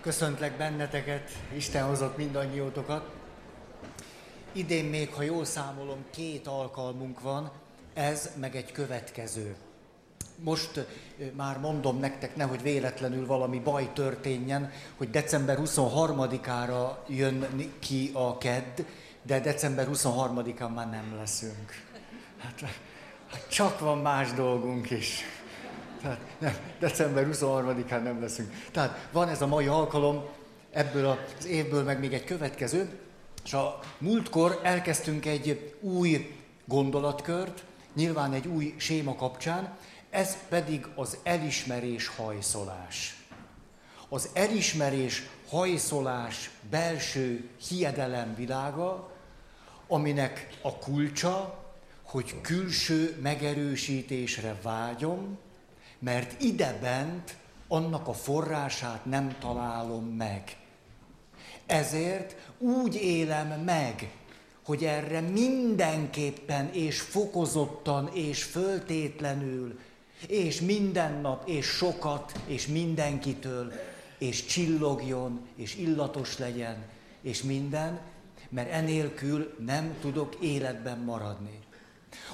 Köszöntlek benneteket, Isten hozott mindannyiótokat. Idén még, ha jól számolom, két alkalmunk van, ez meg egy következő. Most már mondom nektek, nehogy véletlenül valami baj történjen, hogy december 23-ára jön ki a KED, de december 23-án már nem leszünk. Hát, hát csak van más dolgunk is. Tehát nem, december 23-án nem leszünk. Tehát van ez a mai alkalom, ebből az évből meg még egy következő, és a múltkor elkezdtünk egy új gondolatkört, nyilván egy új séma kapcsán, ez pedig az elismerés hajszolás. Az elismerés hajszolás belső hiedelem világa, aminek a kulcsa, hogy külső megerősítésre vágyom, mert ide bent annak a forrását nem találom meg. Ezért úgy élem meg, hogy erre mindenképpen és fokozottan és föltétlenül, és minden nap, és sokat, és mindenkitől, és csillogjon, és illatos legyen, és minden, mert enélkül nem tudok életben maradni.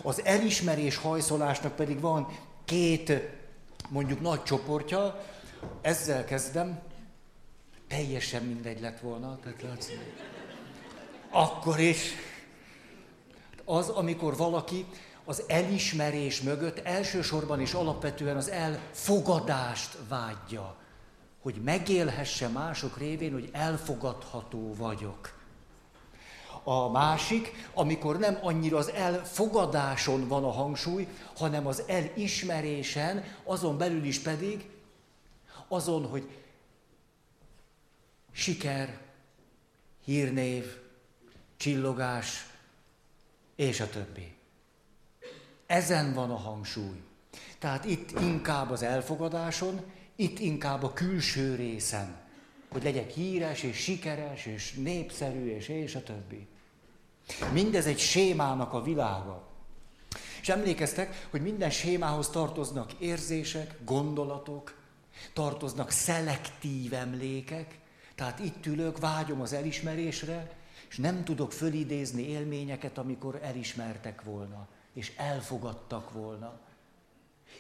Az elismerés hajszolásnak pedig van két mondjuk nagy csoportja, ezzel kezdem, teljesen mindegy lett volna, tehát látsz, akkor is az, amikor valaki az elismerés mögött elsősorban és alapvetően az elfogadást vágyja, hogy megélhesse mások révén, hogy elfogadható vagyok. A másik, amikor nem annyira az elfogadáson van a hangsúly, hanem az elismerésen, azon belül is pedig azon, hogy siker, hírnév, csillogás, és a többi. Ezen van a hangsúly. Tehát itt inkább az elfogadáson, itt inkább a külső részen, hogy legyek híres, és sikeres, és népszerű, és és a többi. Mindez egy sémának a világa. És emlékeztek, hogy minden sémához tartoznak érzések, gondolatok, tartoznak szelektív emlékek, tehát itt ülök, vágyom az elismerésre, és nem tudok fölidézni élményeket, amikor elismertek volna, és elfogadtak volna.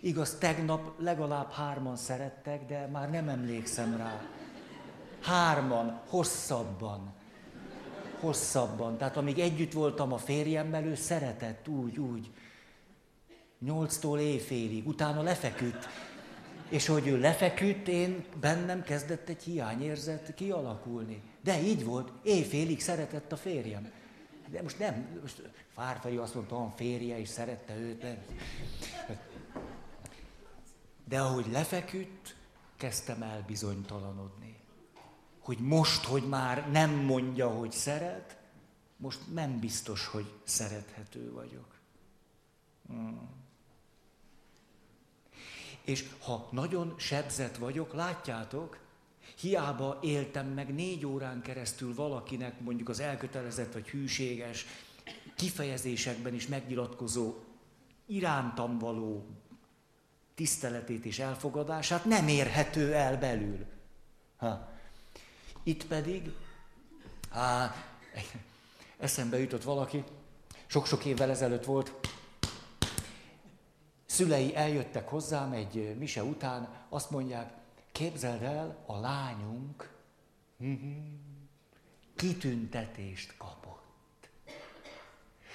Igaz, tegnap legalább hárman szerettek, de már nem emlékszem rá. Hárman, hosszabban. Hosszabban. Tehát amíg együtt voltam a férjemmel, ő szeretett úgy, úgy. Nyolctól éjfélig. Utána lefeküdt. És hogy ő lefeküdt, én bennem kezdett egy hiányérzet kialakulni. De így volt, éjfélig szeretett a férjem. De most nem, most Fárferi azt mondta, van férje, és szerette őt, nem. De ahogy lefeküdt, kezdtem el bizonytalanodni. Hogy most, hogy már nem mondja, hogy szeret, most nem biztos, hogy szerethető vagyok. Hmm. És ha nagyon sebzett vagyok, látjátok, hiába éltem meg négy órán keresztül valakinek mondjuk az elkötelezett vagy hűséges kifejezésekben is megnyilatkozó irántam való tiszteletét és elfogadását nem érhető el belül. Ha. Itt pedig, á, eszembe jutott valaki, sok-sok évvel ezelőtt volt, szülei eljöttek hozzám egy mise után, azt mondják, képzeld el, a lányunk kitüntetést kapott.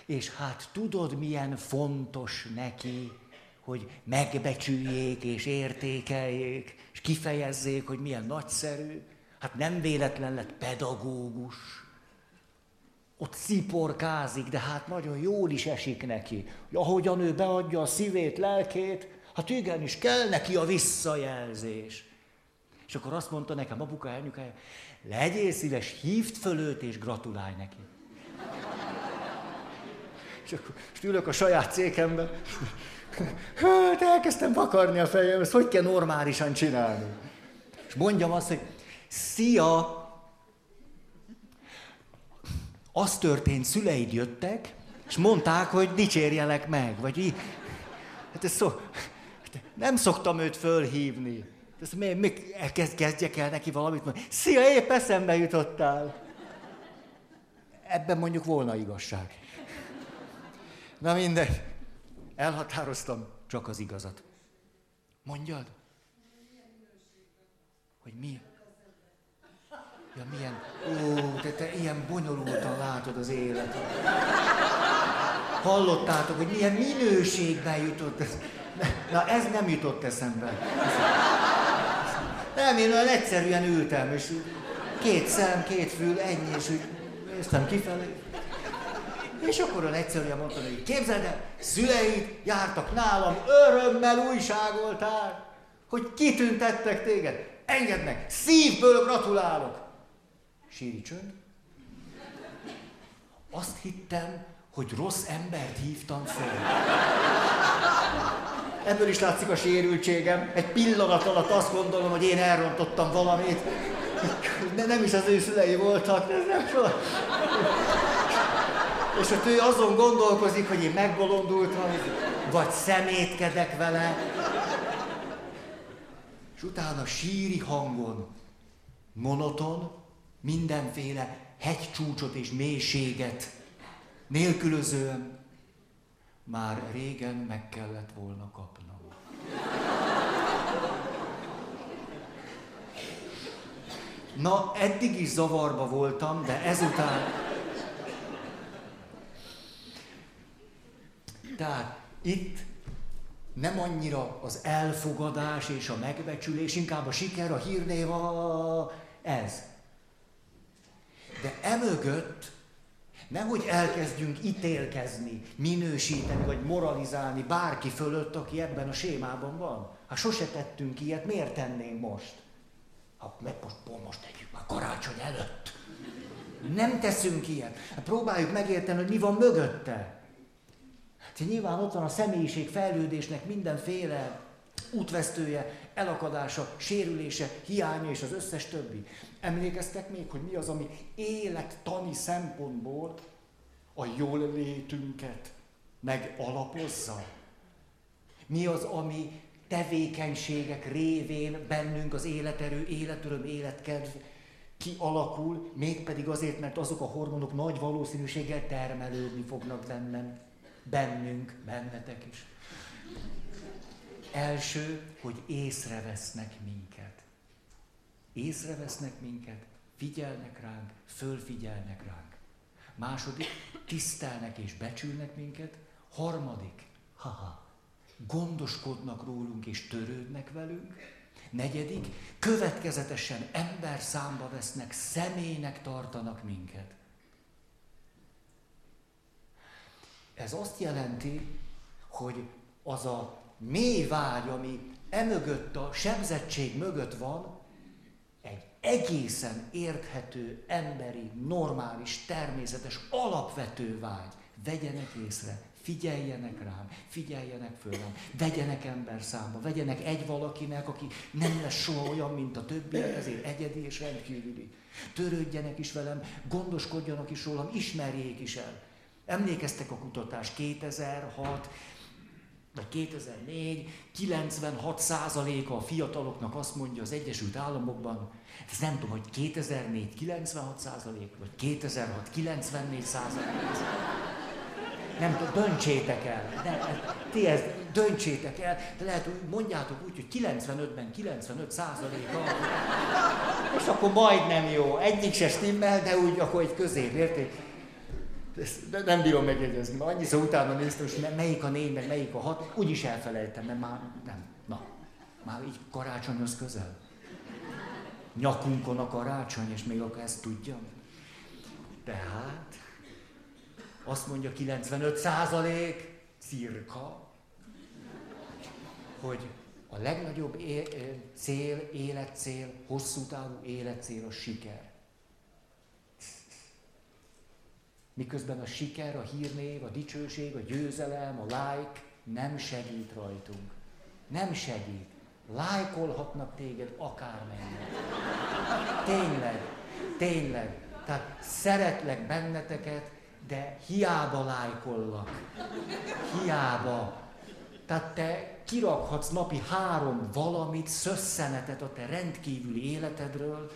És hát tudod, milyen fontos neki, hogy megbecsüljék és értékeljék, és kifejezzék, hogy milyen nagyszerű. Hát nem véletlen lett pedagógus, ott sziporkázik, de hát nagyon jól is esik neki. Hogy ahogyan ő beadja a szívét, lelkét, hát igenis kell neki a visszajelzés. És akkor azt mondta nekem apuka, anyukája, legyél szíves, hívd föl őt és gratulálj neki. És akkor és ülök a saját cégemben, hát elkezdtem vakarni a fejem, ezt hogy kell normálisan csinálni. És mondjam azt, hogy szia, az történt, szüleid jöttek, és mondták, hogy dicsérjelek meg, vagy így. Hát ez szó, hát nem szoktam őt fölhívni. Ezt még, még kezdjek el neki valamit mondani. Szia, épp eszembe jutottál. Ebben mondjuk volna igazság. Na mindegy. Elhatároztam csak az igazat. Mondjad. Hogy mi? Ja, milyen... Ó, te, te ilyen bonyolultan látod az életet. Hallottátok, hogy milyen minőségben jutott ez. Na, ez nem jutott eszembe. Nem, én olyan egyszerűen ültem, és két szem, két fül, ennyi, és úgy néztem kifelé. És akkor olyan egyszerűen mondtam, hogy képzeld el, szüleid jártak nálam, örömmel újságolták, hogy kitüntettek téged. Engedd meg, szívből gratulálok. Síri csönd. Azt hittem, hogy rossz embert hívtam fel. Ebből is látszik a sérültségem. Egy pillanat alatt azt gondolom, hogy én elrontottam valamit. De nem is az ő szülei voltak. Ez nem soha. És hogy ő azon gondolkozik, hogy én megbolondultam, vagy szemétkedek vele. És utána síri hangon, monoton, mindenféle hegycsúcsot és mélységet nélkülözően már régen meg kellett volna kapnom. Na, eddig is zavarba voltam, de ezután... Tehát itt nem annyira az elfogadás és a megbecsülés, inkább a siker, a hírnév, a... ez. De emögött nehogy elkezdjünk ítélkezni, minősíteni vagy moralizálni bárki fölött, aki ebben a sémában van. Hát sose tettünk ilyet, miért tenném most? Hát meg most, most tegyük már karácsony előtt. Nem teszünk ilyet. Hát próbáljuk megérteni, hogy mi van mögötte. Hát nyilván ott van a személyiség fejlődésnek mindenféle útvesztője, elakadása, sérülése, hiánya és az összes többi. Emlékeztek még, hogy mi az, ami élettani szempontból a jól létünket megalapozza? Mi az, ami tevékenységek révén bennünk az életerő, életöröm, életkedv kialakul, mégpedig azért, mert azok a hormonok nagy valószínűséggel termelődni fognak bennem, bennünk, bennetek is. Első, hogy észrevesznek minket. Észrevesznek minket, figyelnek ránk, fölfigyelnek ránk. Második, tisztelnek és becsülnek minket. Harmadik, haha, gondoskodnak rólunk és törődnek velünk. Negyedik, következetesen ember számba vesznek, személynek tartanak minket. Ez azt jelenti, hogy az a mély vágy, ami emögött a sebzettség mögött van, egészen érthető, emberi, normális, természetes, alapvető vágy. Vegyenek észre, figyeljenek rám, figyeljenek fölem, vegyenek ember számba, vegyenek egy valakinek, aki nem lesz soha olyan, mint a többiek, ezért egyedi és rendkívüli. Törődjenek is velem, gondoskodjanak is rólam, ismerjék is el. Emlékeztek a kutatás 2006, vagy 2004, 96%-a a fiataloknak azt mondja az Egyesült Államokban, ez nem tudom, hogy 2004 96% vagy 2006 94 Nem tudom, döntsétek el. De, ti ezt döntsétek el, de lehet, hogy mondjátok úgy, hogy 95-ben 95 százaléka, és akkor majdnem jó. Egyik se stimmel, de úgy akkor egy közép, érték? Ezt nem bírom megjegyezni, mert annyiszor utána néztem, hogy melyik a négy, meg melyik a hat, úgyis elfelejtem, mert már nem. Na, már így karácsonyhoz közel. Nyakunkon a karácsony, és még akkor ezt tudja. Tehát, azt mondja 95 százalék, cirka, hogy a legnagyobb é- cél, életcél, hosszú távú életcél a siker. Miközben a siker, a hírnév, a dicsőség, a győzelem, a like nem segít rajtunk. Nem segít. Lájkolhatnak téged akármennyire. Tényleg, tényleg. Tehát szeretlek benneteket, de hiába lájkollak. Hiába. Tehát te kirakhatsz napi három valamit, szösszenetet a te rendkívüli életedről,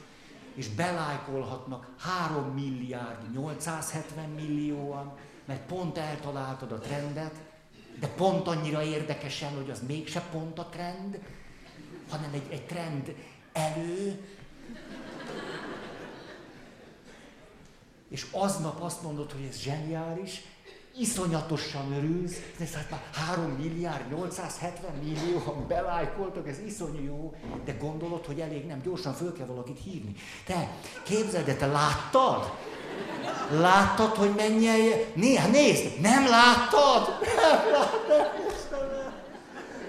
és belájkolhatnak 3 milliárd 870 millióan, mert pont eltaláltad a trendet, de pont annyira érdekesen, hogy az mégse pont a trend, hanem egy, egy trend elő, és aznap azt mondod, hogy ez zseniális, iszonyatosan örülsz, ez hát már 3 milliárd 870 millió, belájkoltak, ez iszonyú jó, de gondolod, hogy elég nem, gyorsan föl kell valakit hívni. Te, képzeld, de te láttad? Láttad, hogy mennyien... Néha nézd, nem láttad? Nem láttad,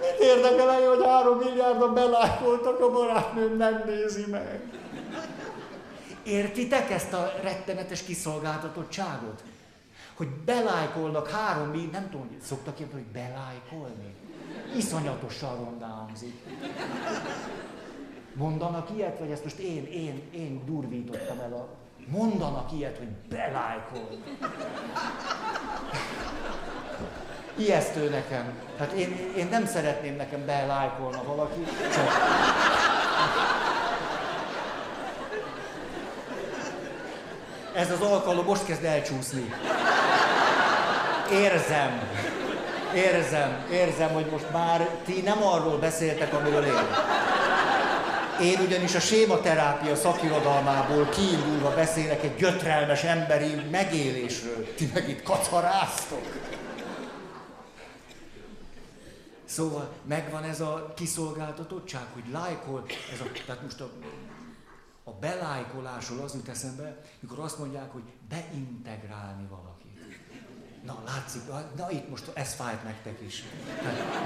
Mit érdekel el, hogy három milliárdon belájkoltak, a barátnőm nem nézi meg? Értitek ezt a rettenetes kiszolgáltatottságot? Hogy belájkolnak három milliárd, nem tudom, hogy szoktak ilyen, hogy belájkolni? Iszonyatosan rondá hangzik. Mondanak ilyet, vagy ezt most én, én, én durvítottam el a mondanak ilyet, hogy belájkol. Ijesztő nekem. Hát én, én nem szeretném nekem belájkolna valaki, csak... Ez az alkalom most kezd elcsúszni. Érzem. Érzem, érzem, hogy most már ti nem arról beszéltek, amiről én. Én ugyanis a sématerápia szakirodalmából kiindulva beszélek egy gyötrelmes emberi megélésről. Ti meg itt kacaráztok. Szóval megvan ez a kiszolgáltatottság, hogy lájkol, ez a, tehát most a, a belájkolásról az jut eszembe, mikor azt mondják, hogy beintegrálni valakit. Na, látszik, na itt most ez fájt nektek is.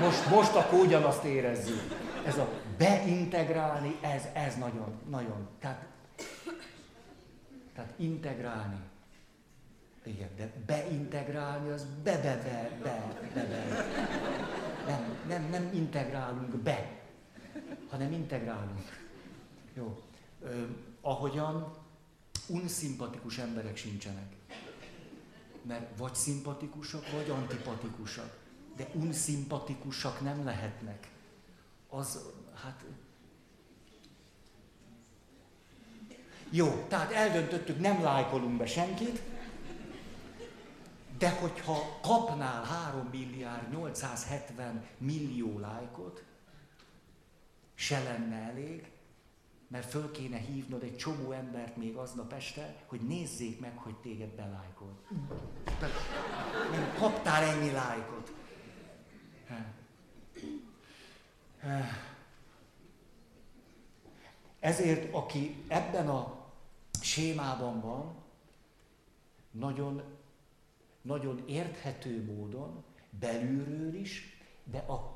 Most, most akkor ugyanazt érezzük. Ez a beintegrálni, ez, ez nagyon, nagyon. Tehát, tehát integrálni. Igen, de beintegrálni az be, be, be, be, be, be. Nem, nem, nem integrálunk be, hanem integrálunk. Jó. Ö, ahogyan unszimpatikus emberek sincsenek. Mert vagy szimpatikusak, vagy antipatikusak. De unszimpatikusak nem lehetnek az, hát... Jó, tehát eldöntöttük, nem lájkolunk be senkit, de hogyha kapnál 3 milliárd 870 millió lájkot, se lenne elég, mert föl kéne hívnod egy csomó embert még aznap este, hogy nézzék meg, hogy téged belájkol. Nem kaptál ennyi lájkot. Ezért, aki ebben a sémában van, nagyon, nagyon érthető módon, belülről is, de a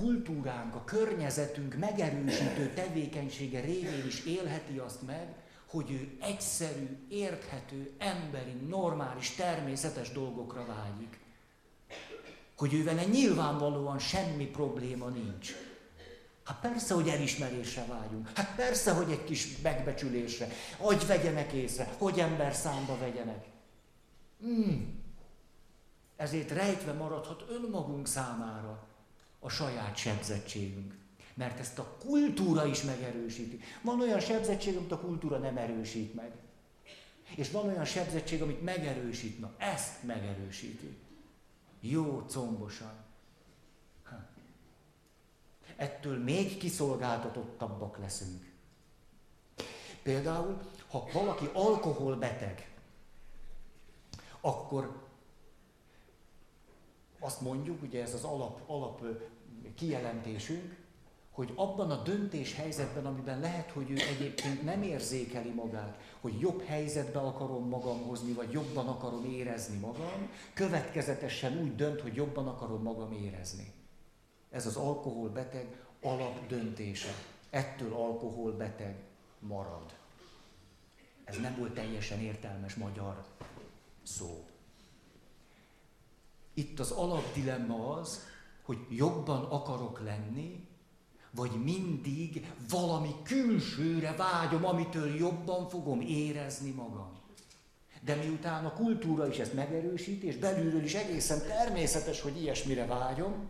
kultúránk, a környezetünk megerősítő tevékenysége révén is élheti azt meg, hogy ő egyszerű, érthető, emberi, normális, természetes dolgokra vágyik. Hogy ő vele nyilvánvalóan semmi probléma nincs. Hát persze, hogy elismerésre vágyunk. Hát persze, hogy egy kis megbecsülésre. Hogy vegyenek észre, hogy ember számba vegyenek. Hmm. Ezért rejtve maradhat önmagunk számára a saját sebzettségünk. Mert ezt a kultúra is megerősíti. Van olyan sebzettség, amit a kultúra nem erősít meg. És van olyan sebzettség, amit megerősít. Na, ezt megerősíti. Jó, combosan ettől még kiszolgáltatottabbak leszünk. Például, ha valaki alkoholbeteg, akkor azt mondjuk, ugye ez az alap, alap kijelentésünk, hogy abban a döntés helyzetben, amiben lehet, hogy ő egyébként nem érzékeli magát, hogy jobb helyzetbe akarom magam hozni, vagy jobban akarom érezni magam, következetesen úgy dönt, hogy jobban akarom magam érezni. Ez az alkoholbeteg alapdöntése. Ettől alkoholbeteg marad. Ez nem volt teljesen értelmes magyar szó. Itt az alapdilemma az, hogy jobban akarok lenni, vagy mindig valami külsőre vágyom, amitől jobban fogom érezni magam. De miután a kultúra is ezt megerősíti, és belülről is egészen természetes, hogy ilyesmire vágyom,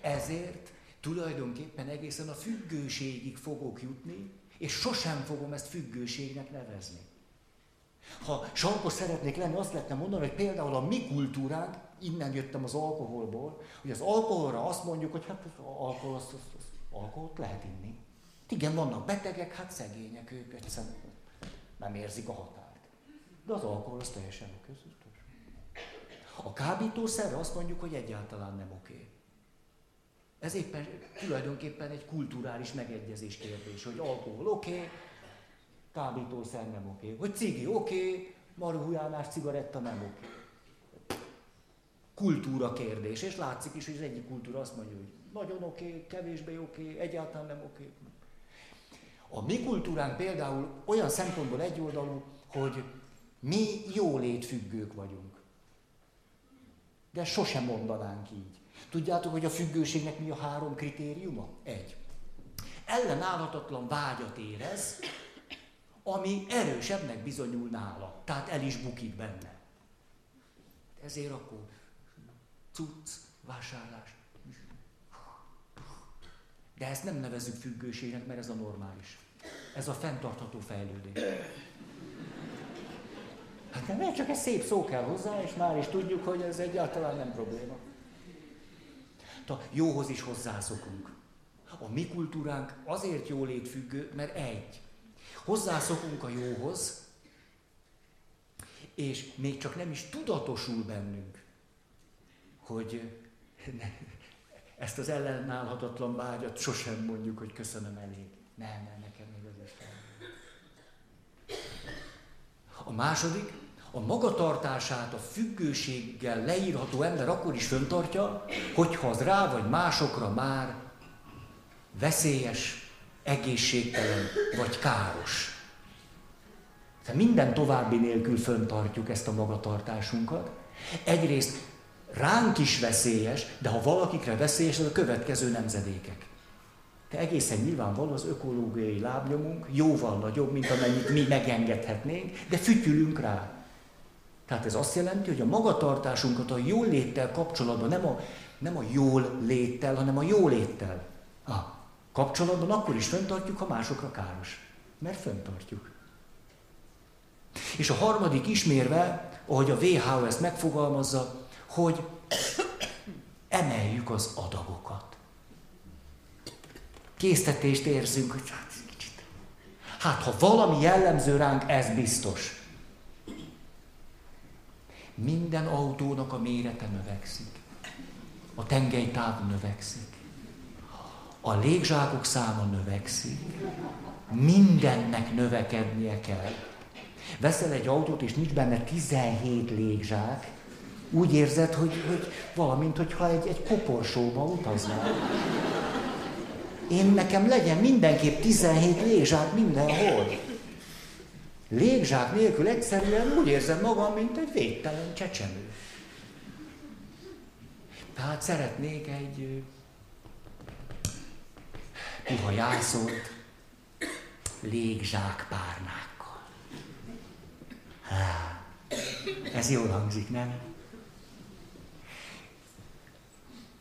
Ezért tulajdonképpen egészen a függőségig fogok jutni, és sosem fogom ezt függőségnek nevezni. Ha sarkos szeretnék lenni, azt lehetne mondani, hogy például a mi kultúránk, innen jöttem az alkoholból, hogy az alkoholra azt mondjuk, hogy hát az alkohol, az, az, az alkoholt lehet inni. Igen, vannak betegek, hát szegények ők, egyszerűen nem érzik a határt. De az alkohol az teljesen oké. A kábítószerre azt mondjuk, hogy egyáltalán nem oké. Ez éppen tulajdonképpen egy kulturális megegyezés kérdés, hogy alkohol oké, kábítószer nem oké. Hogy cigi oké, marihuánás cigaretta nem oké. Kultúra kérdés, és látszik is, hogy az egyik kultúra azt mondja, hogy nagyon oké, kevésbé oké, egyáltalán nem oké. A mi kultúránk például olyan szempontból egyoldalú, hogy mi jólétfüggők vagyunk. De sosem mondanánk így. Tudjátok, hogy a függőségnek mi a három kritériuma? Egy. Ellenállhatatlan vágyat érez, ami erősebbnek bizonyul nála. Tehát el is bukik benne. Ezért akkor cucc, vásárlás. De ezt nem nevezzük függőségnek, mert ez a normális. Ez a fenntartható fejlődés. Hát nem, csak egy szép szó kell hozzá, és már is tudjuk, hogy ez egyáltalán nem probléma. A jóhoz is hozzászokunk. A mi kultúránk azért jólét függő, mert egy. Hozzászokunk a jóhoz, és még csak nem is tudatosul bennünk, hogy ezt az ellenállhatatlan vágyat sosem mondjuk, hogy köszönöm elég. Nem, nem, nekem még az is A második, a magatartását a függőséggel leírható ember akkor is föntartja, hogyha az rá vagy másokra már veszélyes, egészségtelen vagy káros. Tehát minden további nélkül föntartjuk ezt a magatartásunkat. Egyrészt ránk is veszélyes, de ha valakikre veszélyes, az a következő nemzedékek. De egészen nyilvánvaló az ökológiai lábnyomunk jóval nagyobb, mint amennyit mi megengedhetnénk, de fütyülünk rá. Tehát ez azt jelenti, hogy a magatartásunkat a jól léttel kapcsolatban, nem a, nem a jól léttel, hanem a jól léttel. Kapcsolatban akkor is föntartjuk, ha másokra káros. Mert föntartjuk. És a harmadik ismérve, ahogy a WHO ezt megfogalmazza, hogy emeljük az adagokat. Késztetést érzünk, hogy hát kicsit. Hát, ha valami jellemző ránk, ez biztos. Minden autónak a mérete növekszik. A tengelytáv növekszik. A légzsákok száma növekszik. Mindennek növekednie kell. Veszel egy autót, és nincs benne 17 légzsák, úgy érzed, hogy, hogy valamint, hogyha egy, egy koporsóba utaznál. Én nekem legyen mindenképp 17 légzsák mindenhol. Légzsák nélkül egyszerűen úgy érzem magam, mint egy védtelen csecsemő. Tehát szeretnék egy puha jászót légzsákpárnákkal. Há, ez jól hangzik, nem?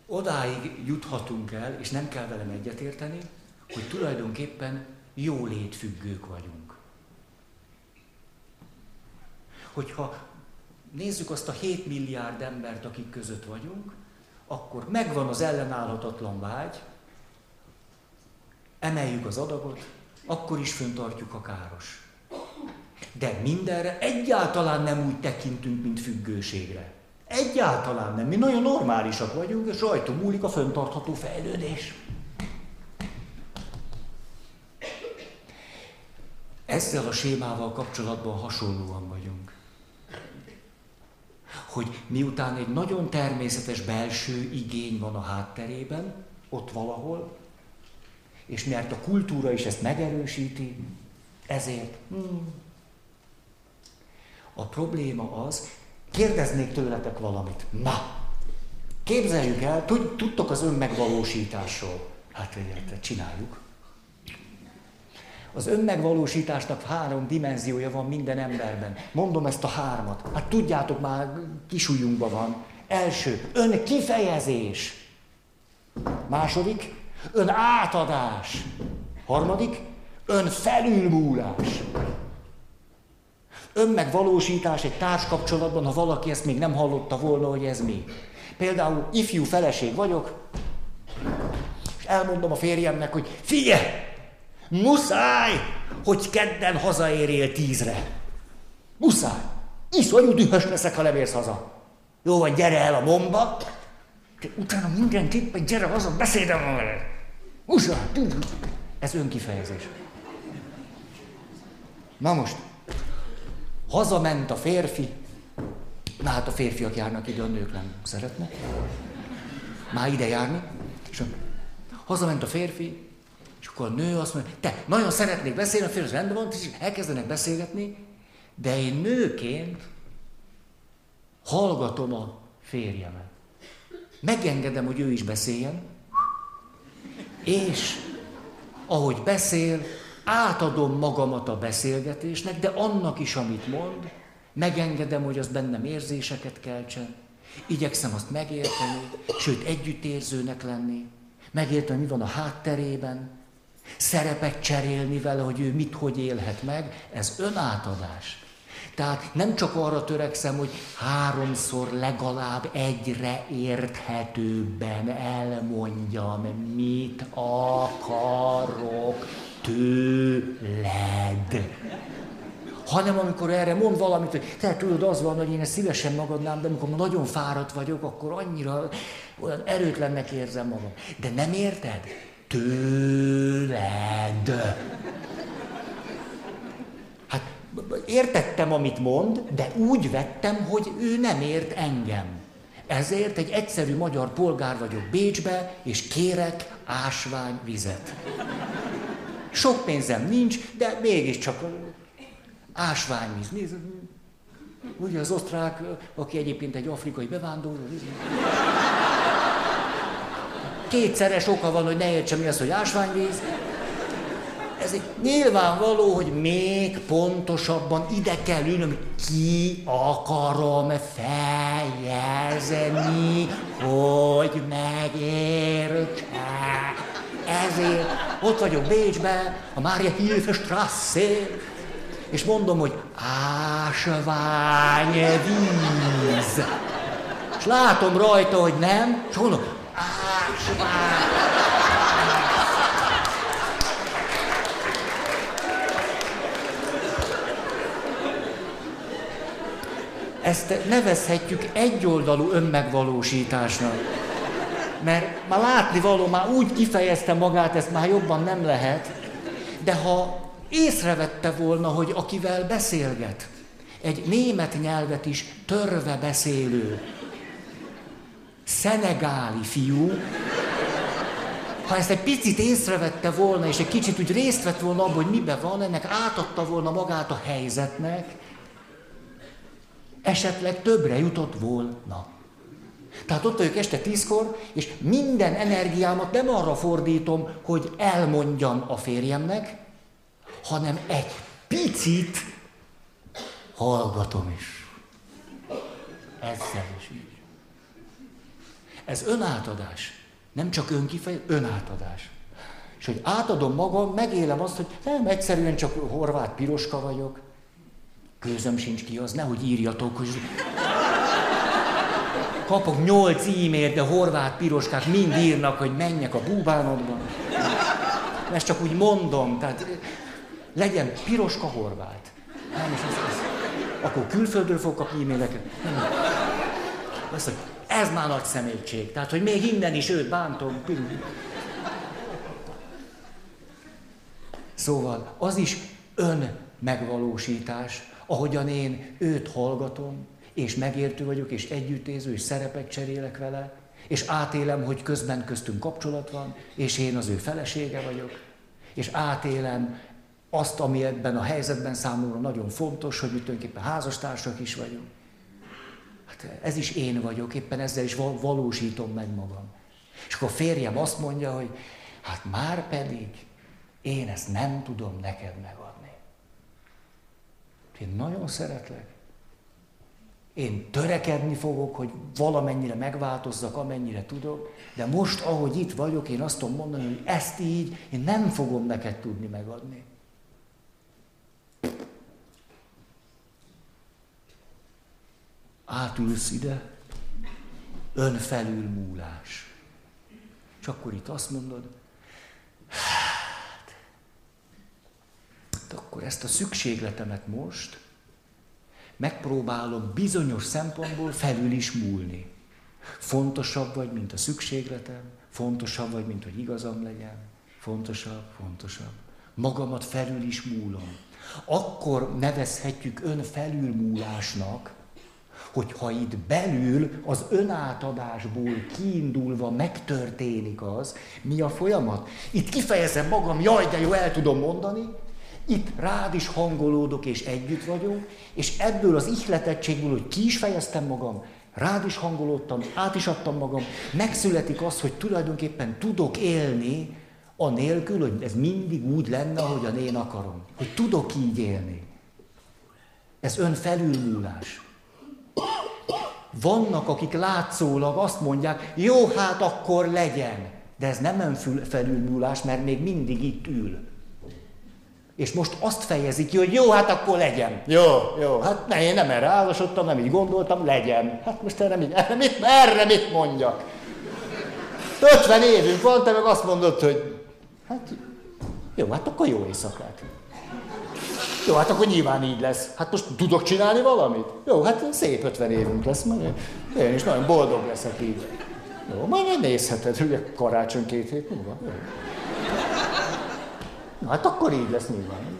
Odáig juthatunk el, és nem kell velem egyetérteni, hogy tulajdonképpen jólétfüggők vagyunk hogyha nézzük azt a 7 milliárd embert, akik között vagyunk, akkor megvan az ellenállhatatlan vágy, emeljük az adagot, akkor is föntartjuk a káros. De mindenre egyáltalán nem úgy tekintünk, mint függőségre. Egyáltalán nem. Mi nagyon normálisak vagyunk, és rajta múlik a föntartható fejlődés. Ezzel a sémával kapcsolatban hasonlóan vagyunk hogy miután egy nagyon természetes belső igény van a hátterében, ott valahol, és mert a kultúra is ezt megerősíti, ezért hmm. a probléma az, kérdeznék tőletek valamit. Na, képzeljük el, tudtok az önmegvalósításról. Hát, hát csináljuk. Az önmegvalósításnak három dimenziója van minden emberben. Mondom ezt a hármat. Hát tudjátok már, kisújunkban van. Első, önkifejezés. Második, ön átadás. Harmadik, ön felülmúlás. Önmegvalósítás egy társkapcsolatban, ha valaki ezt még nem hallotta volna, hogy ez mi. Például ifjú feleség vagyok, és elmondom a férjemnek, hogy figyelj, muszáj, hogy kedden hazaérjél tízre. Muszáj. Iszonyú dühös leszek, ha nem érsz haza. Jó van, gyere el a momba, de utána mindenképpen gyere haza, beszédem veled. Muszáj. Ez önkifejezés. Na most, hazament a férfi, na hát a férfiak járnak ide, a nők nem szeretnek. Már ide járni. És hazament a férfi, és akkor a nő azt mondja, te, nagyon szeretnék beszélni, a férfi rendben van, és elkezdenek beszélgetni, de én nőként hallgatom a férjemet. Megengedem, hogy ő is beszéljen, és ahogy beszél, átadom magamat a beszélgetésnek, de annak is, amit mond, megengedem, hogy az bennem érzéseket keltsen, igyekszem azt megérteni, sőt együttérzőnek lenni, megérteni, mi van a hátterében, szerepet cserélni vele, hogy ő mit, hogy élhet meg, ez önátadás. Tehát nem csak arra törekszem, hogy háromszor legalább egyre érthetőbben elmondjam, mit akarok tőled. Hanem amikor erre mond valamit, hogy te tudod, az van, hogy én ezt szívesen magadnám, de amikor nagyon fáradt vagyok, akkor annyira olyan erőtlennek érzem magam. De nem érted? Tőled. Értettem, amit mond, de úgy vettem, hogy ő nem ért engem. Ezért egy egyszerű magyar polgár vagyok Bécsbe, és kérek ásványvizet. Sok pénzem nincs, de mégiscsak ásványvíz. Nézd, ugye az osztrák, aki egyébként egy afrikai bevándorló. Kétszeres oka van, hogy ne értsem mi az, hogy ásványvíz. Ez egy nyilvánvaló, hogy még pontosabban ide kell ülnöm, ki akarom fejezni, hogy megértse. Ezért ott vagyok Bécsben, a Mária Hilfe strasse és mondom, hogy ásvány víz. És látom rajta, hogy nem, és mondom, ásvány. Ezt nevezhetjük egyoldalú önmegvalósításnak mert már látni való, már úgy kifejezte magát, ezt már jobban nem lehet. De ha észrevette volna, hogy akivel beszélget, egy német nyelvet is törve beszélő, szenegáli fiú, ha ezt egy picit észrevette volna, és egy kicsit úgy részt vett volna abban, hogy mibe van, ennek átadta volna magát a helyzetnek, esetleg többre jutott volna. Tehát ott vagyok este tízkor, és minden energiámat nem arra fordítom, hogy elmondjam a férjemnek, hanem egy picit hallgatom is. Ezzel is így. Ez önátadás. Nem csak önkifejezés, önátadás. És hogy átadom magam, megélem azt, hogy nem egyszerűen csak horvát piroska vagyok. Közöm sincs ki az, nehogy írjatok, hogy kapok nyolc e-mailt, de horvát piroskák mind írnak, hogy menjek a búbánodba. Ezt csak úgy mondom, tehát legyen piroska horvát. Nem, is ez, ez. Akkor külföldről fog kapni e-maileket. Azt, hogy ez már nagy szemétség. Tehát, hogy még innen is őt bántom. Szóval az is ön megvalósítás, ahogyan én őt hallgatom, és megértő vagyok, és együttéző, és szerepet cserélek vele, és átélem, hogy közben köztünk kapcsolat van, és én az ő felesége vagyok, és átélem azt, ami ebben a helyzetben számomra nagyon fontos, hogy mi tulajdonképpen házastársak is vagyunk. Hát ez is én vagyok, éppen ezzel is valósítom meg magam. És akkor a férjem azt mondja, hogy hát már pedig én ezt nem tudom neked megadni. Én nagyon szeretlek, Én törekedni fogok, hogy valamennyire megváltozzak, amennyire tudok, de most, ahogy itt vagyok, én azt tudom mondani, hogy ezt így én nem fogom neked tudni megadni. Átülsz ide, önfelülmúlás. És akkor itt azt mondod, akkor ezt a szükségletemet most megpróbálom bizonyos szempontból felül is múlni. Fontosabb vagy, mint a szükségletem, fontosabb vagy, mint hogy igazam legyen, fontosabb, fontosabb. Magamat felül is múlom. Akkor nevezhetjük önfelülmúlásnak, hogyha itt belül az önátadásból kiindulva megtörténik az, mi a folyamat? Itt kifejezem magam, jaj, de jó, el tudom mondani, itt rád is hangolódok, és együtt vagyunk, és ebből az ihletettségből, hogy ki is fejeztem magam, rád is hangolódtam, át is adtam magam, megszületik az, hogy tulajdonképpen tudok élni, anélkül, hogy ez mindig úgy lenne, ahogyan én akarom. Hogy tudok így élni. Ez önfelülmúlás. Vannak, akik látszólag azt mondják, jó, hát akkor legyen. De ez nem önfelülmúlás, mert még mindig itt ül. És most azt fejezik ki, hogy jó, hát akkor legyen. Jó, jó, hát ne, én nem erre állosodtam, nem így gondoltam, legyen. Hát most erre mit, erre mit, erre mit mondjak? 50 évünk van, te meg azt mondod, hogy hát jó, hát akkor jó éjszakát. Jó, hát akkor nyilván így lesz. Hát most tudok csinálni valamit? Jó, hát szép 50 évünk lesz, majd én is nagyon boldog leszek így. Jó, majd nézheted, ugye karácsony két hét múlva. Jó. Na, hát akkor így lesz nyilván.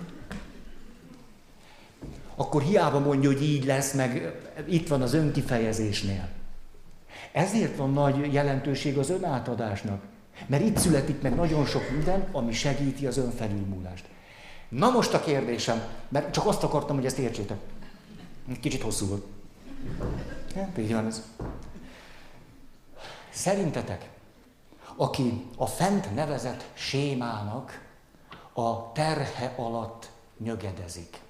Akkor hiába mondja, hogy így lesz, meg itt van az önkifejezésnél. Ezért van nagy jelentőség az önátadásnak. Mert itt születik meg nagyon sok minden, ami segíti az önfelülmúlást. Na most a kérdésem, mert csak azt akartam, hogy ezt értsétek. Kicsit hosszú volt. Hát, így van ez. Szerintetek, aki a fent nevezett sémának a terhe alatt nyögedezik.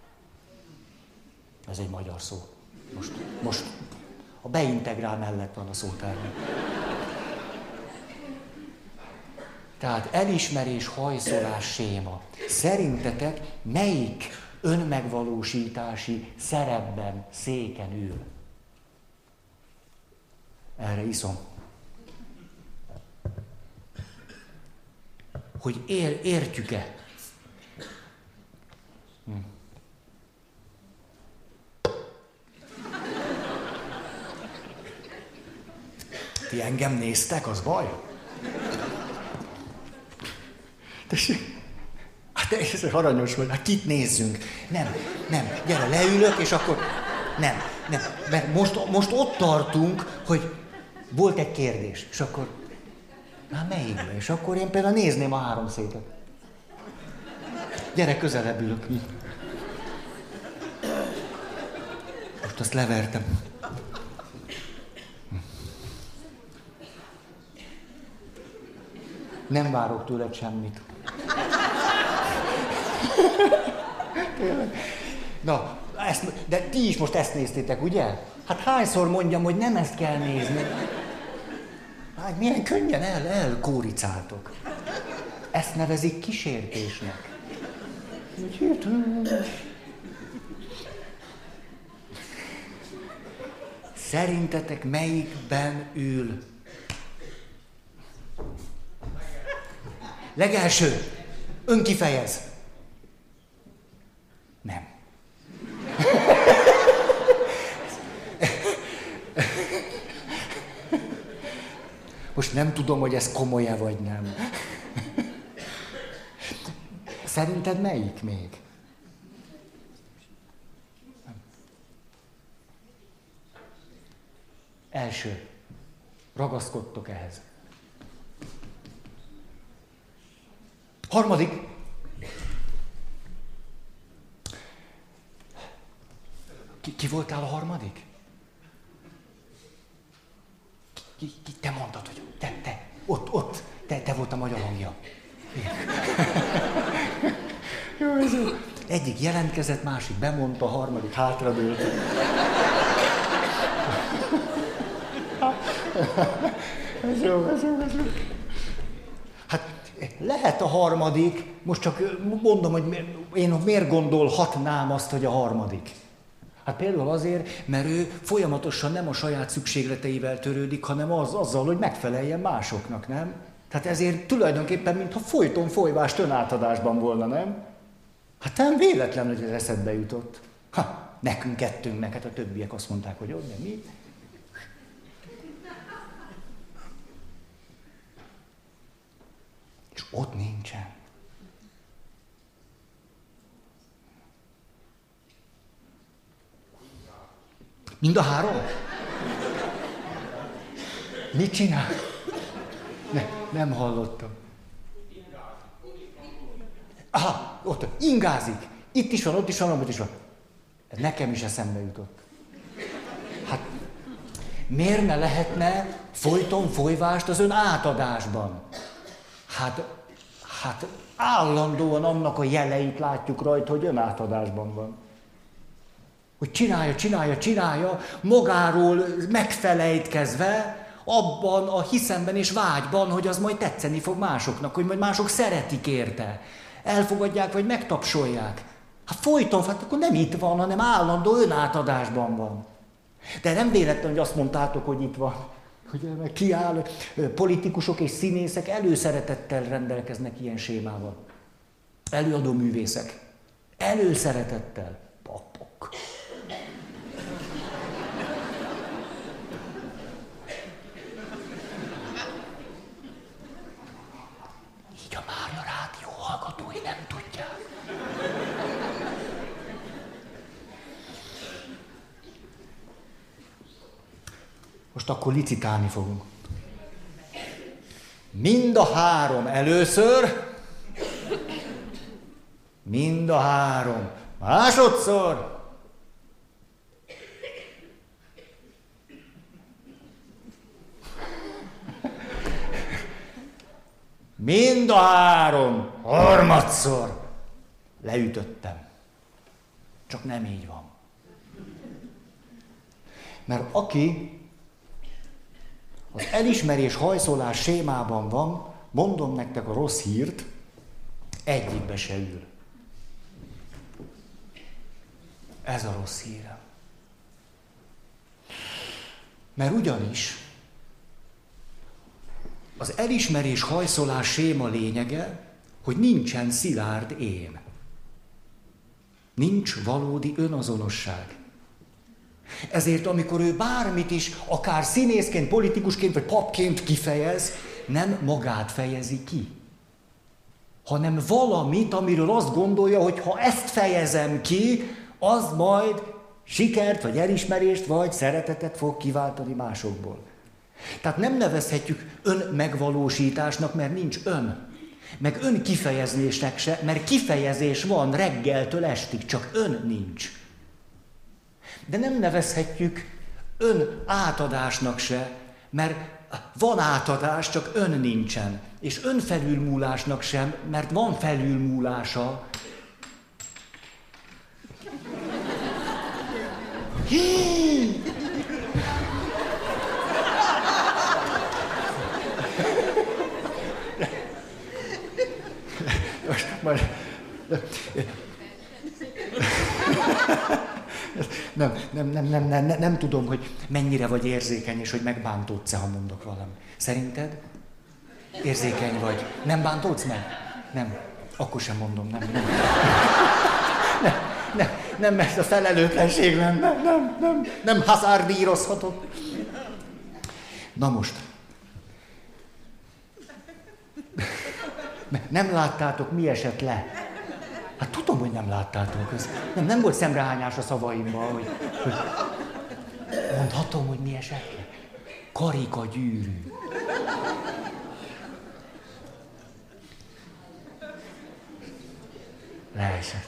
Ez egy magyar szó. Most, most a beintegrál mellett van a szótárban. Tehát elismerés, hajszolás, séma. Szerintetek melyik önmegvalósítási szerepben széken ül? Erre iszom. Hogy ér, értjük-e? Ti engem néztek, az baj? Tessék? Hát ez aranyos vagy, hát kit nézzünk? Nem, nem, gyere, leülök, és akkor... Nem, nem, mert most, most ott tartunk, hogy volt egy kérdés, és akkor... Na melyikbe? És akkor én például nézném a három szétet. Gyere, közelebb ülök. Most azt levertem. Nem várok tőled semmit. Na, ezt, de ti is most ezt néztétek, ugye? Hát hányszor mondjam, hogy nem ezt kell nézni? Hát milyen könnyen el, elkóricáltok. Ezt nevezik kísértésnek. Szerintetek melyikben ül? Legelső, önkifejez. Nem. Most nem tudom, hogy ez komoly-e vagy nem. Szerinted melyik még? Első. Ragaszkodtok ehhez. Harmadik. Ki, ki voltál a harmadik? Ki, ki, te mondtad, hogy te, te, ott, ott, te, te volt a magyar hangja. Jó, ez Egyik jelentkezett, másik bemondta, harmadik hátradőlt. ez jó, ez jó, ez jó. Lehet a harmadik, most csak mondom, hogy én miért gondolhatnám azt, hogy a harmadik. Hát például azért, mert ő folyamatosan nem a saját szükségleteivel törődik, hanem az, azzal, hogy megfeleljen másoknak, nem? Tehát ezért tulajdonképpen, mintha folyton folyvást önátadásban volna, nem? Hát nem véletlen, hogy ez eszedbe jutott. Ha, nekünk kettőnknek, hát a többiek azt mondták, hogy ott, de mi? Ott nincsen. Mind a három? Mit csinál? Ne, nem hallottam. Aha, ott, ingázik. Itt is van, ott is van, ott is van. Nekem is eszembe jutott. Hát, miért ne lehetne folyton folyvást az ön átadásban? Hát, hát állandóan annak a jeleit látjuk rajta, hogy ön átadásban van. Hogy csinálja, csinálja, csinálja, magáról megfelejtkezve, abban a hiszemben és vágyban, hogy az majd tetszeni fog másoknak, hogy majd mások szeretik érte. Elfogadják, vagy megtapsolják. Hát folyton, hát akkor nem itt van, hanem állandó önátadásban van. De nem véletlen, hogy azt mondtátok, hogy itt van. Hogy kiáll, politikusok és színészek előszeretettel rendelkeznek ilyen sémával. Előadó művészek. Előszeretettel. Papok. Így a Mária Rádió hallgatói nem tudják. Most akkor licitálni fogunk. Mind a három először, mind a három másodszor, Mind a három, harmadszor leütöttem. Csak nem így van. Mert aki az elismerés hajszolás sémában van, mondom nektek a rossz hírt, egyikbe se ül. Ez a rossz hírem. Mert ugyanis az elismerés hajszolás séma lényege, hogy nincsen szilárd én. Nincs valódi önazonosság. Ezért, amikor ő bármit is, akár színészként, politikusként vagy papként kifejez, nem magát fejezi ki, hanem valamit, amiről azt gondolja, hogy ha ezt fejezem ki, az majd sikert, vagy elismerést, vagy szeretetet fog kiváltani másokból. Tehát nem nevezhetjük ön megvalósításnak, mert nincs ön. Meg ön kifejezésnek se, mert kifejezés van reggeltől estig, csak ön nincs. De nem nevezhetjük ön átadásnak se, mert van átadás, csak ön nincsen. És ön felülmúlásnak sem, mert van felülmúlása. Hí! Most, majd, nem, nem, nem, nem, nem, nem, nem tudom, hogy mennyire vagy érzékeny, és hogy megbántódsz-e, ha mondok valami. Szerinted? Érzékeny vagy. Nem bántódsz meg? Nem. Akkor sem mondom, nem. Nem, nem, nem, nem ez a felelőtlenség lenne. Nem, nem, nem, nem hazárdírozhatok. Na most. Nem láttátok, mi esett le? Hát tudom, hogy nem láttátok. Ez nem, nem volt szemrehányás a szavaimban, hogy, hogy mondhatom, hogy mi esetleg. Karika gyűrű. Leesett.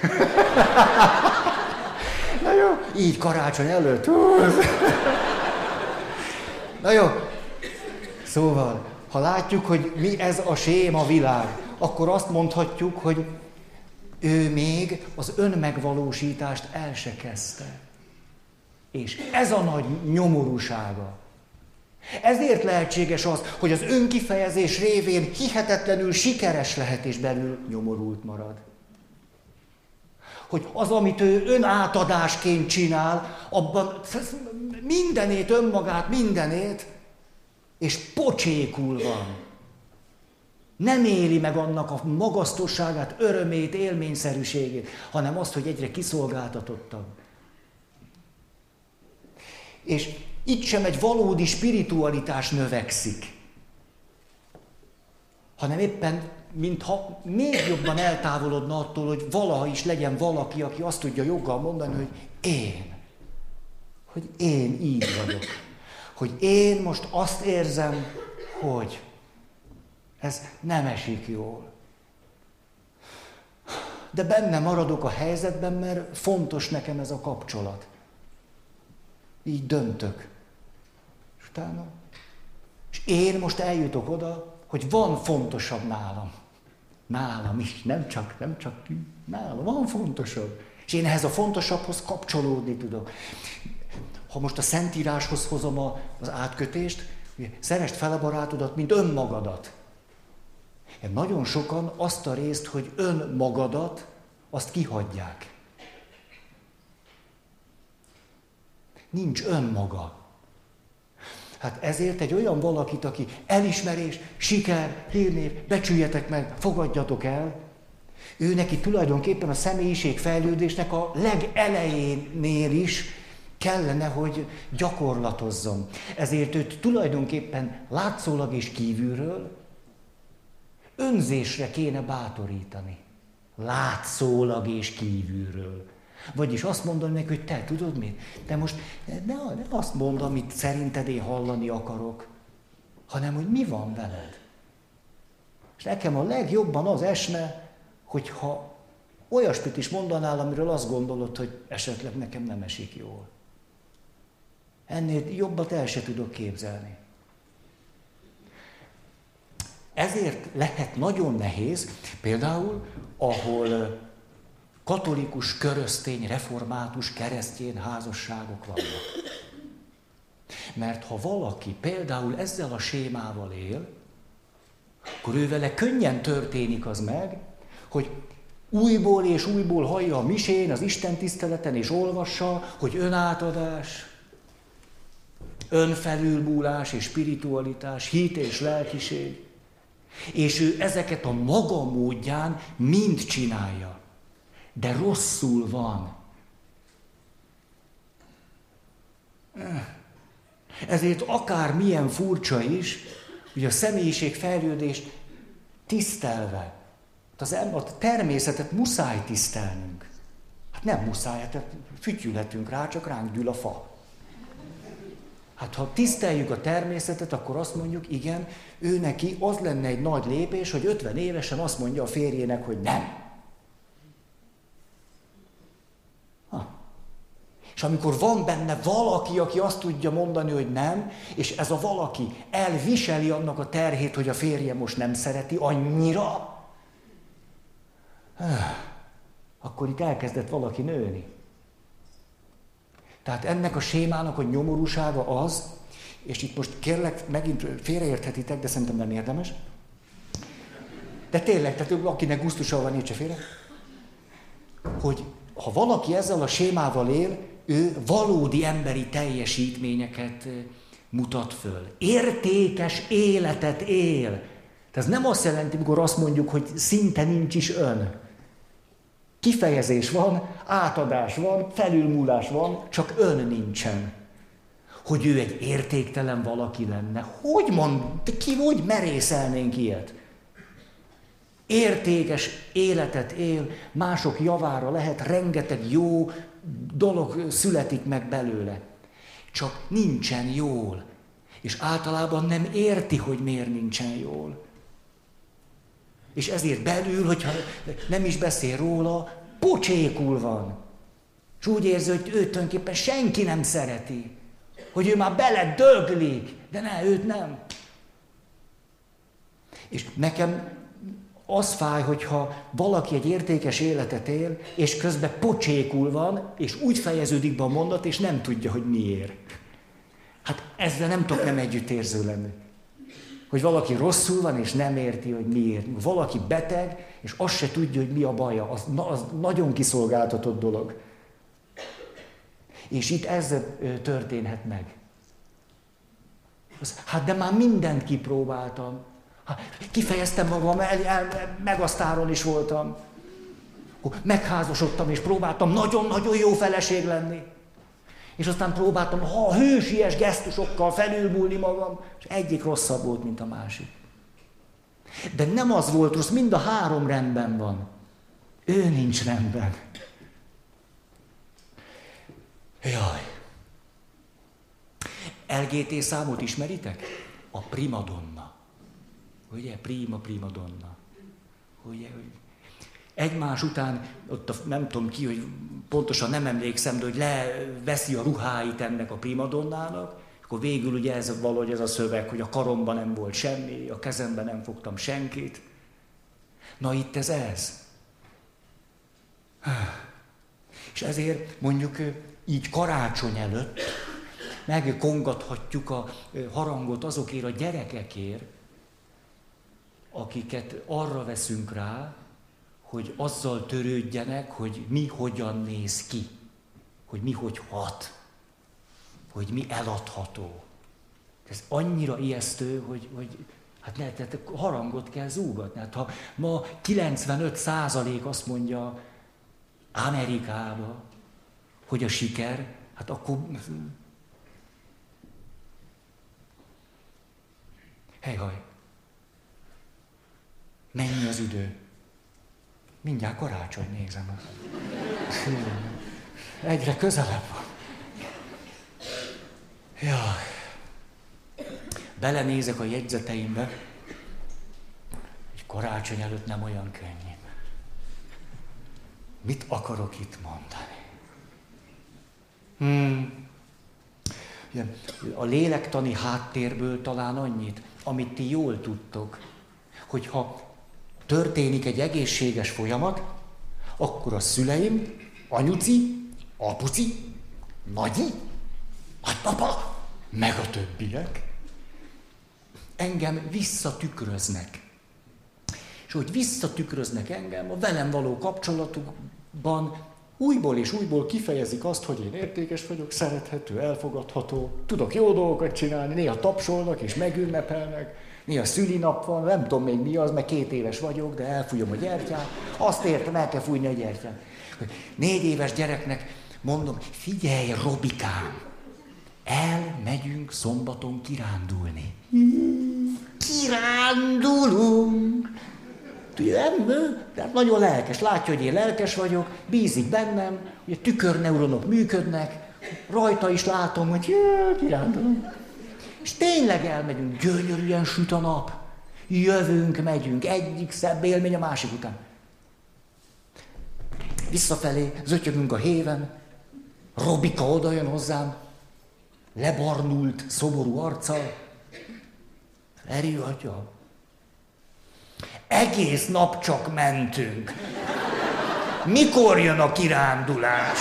Na jó, így karácsony előtt. Na jó. Szóval, ha látjuk, hogy mi ez a séma világ, akkor azt mondhatjuk, hogy ő még az önmegvalósítást el se kezdte. És ez a nagy nyomorúsága. Ezért lehetséges az, hogy az önkifejezés révén hihetetlenül sikeres lehet és belül nyomorult marad. Hogy az, amit ő önátadásként csinál, abban mindenét, önmagát, mindenét, és pocsékul van. Nem éli meg annak a magasztosságát, örömét, élményszerűségét, hanem azt, hogy egyre kiszolgáltatottabb. És itt sem egy valódi spiritualitás növekszik, hanem éppen, mintha még jobban eltávolodna attól, hogy valaha is legyen valaki, aki azt tudja joggal mondani, hogy én, hogy én így vagyok. Hogy én most azt érzem, hogy ez nem esik jól. De benne maradok a helyzetben, mert fontos nekem ez a kapcsolat. Így döntök. És utána. És én most eljutok oda, hogy van fontosabb nálam. Nálam is, nem csak, nem csak nálam, van fontosabb. És én ehhez a fontosabbhoz kapcsolódni tudok. Ha most a Szentíráshoz hozom a, az átkötést, hogy szerest fel a barátodat, mint önmagadat. Nagyon sokan azt a részt, hogy önmagadat, azt kihagyják. Nincs önmaga. Hát ezért egy olyan valakit, aki elismerés, siker, hírnév, becsüljetek meg, fogadjatok el, ő neki tulajdonképpen a személyiségfejlődésnek a legelejénél is kellene, hogy gyakorlatozzon. Ezért őt tulajdonképpen látszólag és kívülről önzésre kéne bátorítani. Látszólag és kívülről. Vagyis azt mondani neki, hogy te tudod mit? Te most ne, ne azt mondd, amit szerinted én hallani akarok, hanem hogy mi van veled. És nekem a legjobban az esne, hogyha olyasmit is mondanál, amiről azt gondolod, hogy esetleg nekem nem esik jól. Ennél jobbat el se tudok képzelni. Ezért lehet nagyon nehéz, például, ahol katolikus, köröztény, református, keresztjén házasságok vannak. Mert ha valaki például ezzel a sémával él, akkor ő vele könnyen történik az meg, hogy újból és újból hallja a misén, az Isten tiszteleten és olvassa, hogy önátadás, önfelülmúlás és spiritualitás, hit és lelkiség. És ő ezeket a maga módján mind csinálja. De rosszul van. Ezért akár milyen furcsa is, hogy a személyiség fejlődést tisztelve, az a természetet muszáj tisztelnünk. Hát nem muszáj, hát fütyülhetünk rá, csak ránk gyűl a fa. Hát ha tiszteljük a természetet, akkor azt mondjuk, igen, ő neki az lenne egy nagy lépés, hogy 50 évesen azt mondja a férjének, hogy nem. Ha. És amikor van benne valaki, aki azt tudja mondani, hogy nem, és ez a valaki elviseli annak a terhét, hogy a férje most nem szereti annyira, akkor itt elkezdett valaki nőni. Tehát ennek a sémának a nyomorúsága az, és itt most kérlek, megint félreérthetitek, de szerintem nem érdemes. De tényleg, tehát akinek gusztusa van, értse félre, hogy ha valaki ezzel a sémával él, ő valódi emberi teljesítményeket mutat föl. Értékes életet él. Tehát ez nem azt jelenti, amikor azt mondjuk, hogy szinte nincs is ön. Kifejezés van, átadás van, felülmúlás van, csak ön nincsen. Hogy ő egy értéktelen valaki lenne. Hogy mond, ki, hogy merészelnénk ilyet? Értékes életet él, mások javára lehet, rengeteg jó dolog születik meg belőle. Csak nincsen jól. És általában nem érti, hogy miért nincsen jól. És ezért belül, hogyha nem is beszél róla, pocsékul van. És úgy érzi, hogy őt tulajdonképpen senki nem szereti. Hogy ő már bele döglik, de ne, őt nem. És nekem az fáj, hogyha valaki egy értékes életet él, és közben pocsékul van, és úgy fejeződik be a mondat, és nem tudja, hogy miért. Hát ezzel nem tudok nem együttérző lenni. Hogy valaki rosszul van, és nem érti, hogy miért. Valaki beteg, és azt se tudja, hogy mi a baja. Az, az nagyon kiszolgáltatott dolog. És itt ez történhet meg. Hát de már mindent kipróbáltam. Kifejeztem magam, el, el, megasztáron is voltam. Megházasodtam és próbáltam nagyon-nagyon jó feleség lenni. És aztán próbáltam ha hősies gesztusokkal felülmúlni magam, és egyik rosszabb volt, mint a másik. De nem az volt rossz, mind a három rendben van. Ő nincs rendben. Jaj. LGT számot ismeritek? A primadonna. Ugye? Prima, primadonna. Ugye? Egymás után, ott a, nem tudom ki, hogy pontosan nem emlékszem, de hogy leveszi a ruháit ennek a primadonnának, akkor végül ugye ez valahogy ez a szöveg, hogy a karomban nem volt semmi, a kezemben nem fogtam senkit. Na itt ez ez. És ezért mondjuk így karácsony előtt megkongathatjuk a harangot azokért a gyerekekért, akiket arra veszünk rá, hogy azzal törődjenek, hogy mi hogyan néz ki, hogy mi hogy hat, hogy mi eladható. Ez annyira ijesztő, hogy, hogy hát ne, tehát harangot kell zúgatni. Hát ha ma 95 százalék azt mondja Amerikába, hogy a siker, hát akkor... Hely-haj! Mennyi az idő? Mindjárt karácsony nézem. Egyre közelebb van. Jaj. Belenézek a jegyzeteimbe, hogy karácsony előtt nem olyan könnyű. Mit akarok itt mondani? Hmm. A lélektani háttérből talán annyit, amit ti jól tudtok, hogyha történik egy egészséges folyamat, akkor a szüleim, anyuci, apuci, nagyi, nagypapa, meg a többiek engem visszatükröznek. És hogy visszatükröznek engem, a velem való kapcsolatukban újból és újból kifejezik azt, hogy én értékes vagyok, szerethető, elfogadható, tudok jó dolgokat csinálni, néha tapsolnak és megünnepelnek, néha szülinap van, nem tudom még mi az, mert két éves vagyok, de elfújom a gyertyát, azt értem, el kell fújni a gyertyát. Négy éves gyereknek mondom, figyelj, Robikám, elmegyünk szombaton kirándulni. Kirándulunk! Tudja, de nagyon lelkes. Látja, hogy én lelkes vagyok, bízik bennem, hogy a tükörneuronok működnek, rajta is látom, hogy kirándulunk. És tényleg elmegyünk, gyönyörűen süt a nap. Jövünk, megyünk, egyik szebb élmény a másik után. Visszafelé, zötyögünk a héven, Robika oda jön hozzám, lebarnult, szomorú arccal. Feri atya, egész nap csak mentünk. Mikor jön a kirándulás?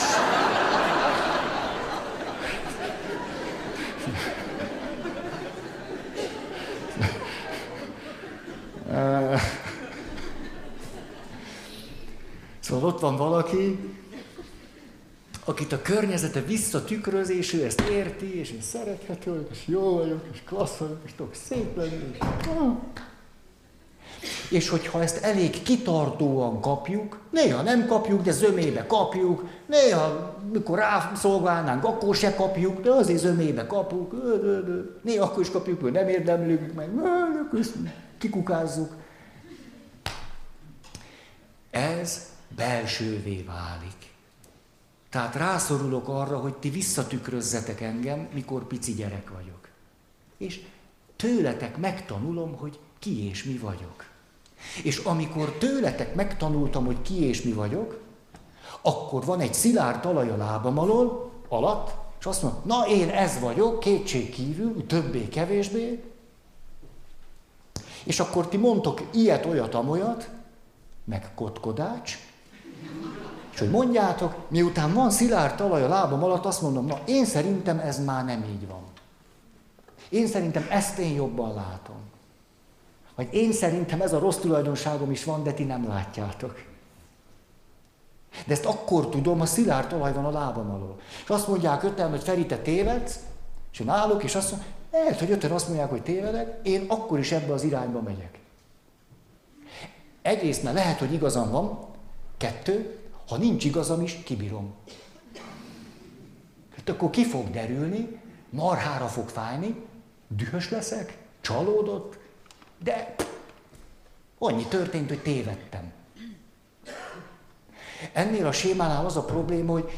Szóval ott van valaki, akit a környezete visszatükröz, és ő ezt érti, és én szerethető és jó vagyok, és klassz vagyok, és tudok szép lenni. És... És hogyha ezt elég kitartóan kapjuk, néha nem kapjuk, de zömébe kapjuk, néha, mikor rászolgálnánk, akkor se kapjuk, de azért zömébe kapjuk, néha akkor is kapjuk, hogy nem érdemlünk meg, kikukázzuk. Ez belsővé válik. Tehát rászorulok arra, hogy ti visszatükrözzetek engem, mikor pici gyerek vagyok. És tőletek megtanulom, hogy ki és mi vagyok. És amikor tőletek megtanultam, hogy ki és mi vagyok, akkor van egy szilárd talaj a lábam alól, alatt, és azt mondom, na én ez vagyok, kétség kívül, többé-kevésbé, és akkor ti mondtok ilyet, olyat, amolyat, meg kotkodács, és hogy mondjátok, miután van szilárd talaj a lábam alatt, azt mondom, na én szerintem ez már nem így van. Én szerintem ezt én jobban látom. Vagy én szerintem ez a rossz tulajdonságom is van, de ti nem látjátok. De ezt akkor tudom, ha szilárd talaj van a lábam alól. És azt mondják öten, hogy Feri, te tévedsz, és én állok, és azt mondom, lehet, hogy öten azt mondják, hogy tévedek, én akkor is ebbe az irányba megyek. Egyrészt, mert lehet, hogy igazam van, kettő, ha nincs igazam is, kibírom. Hát akkor ki fog derülni, marhára fog fájni, dühös leszek, csalódott, de annyi történt, hogy tévedtem. Ennél a sémánál az a probléma, hogy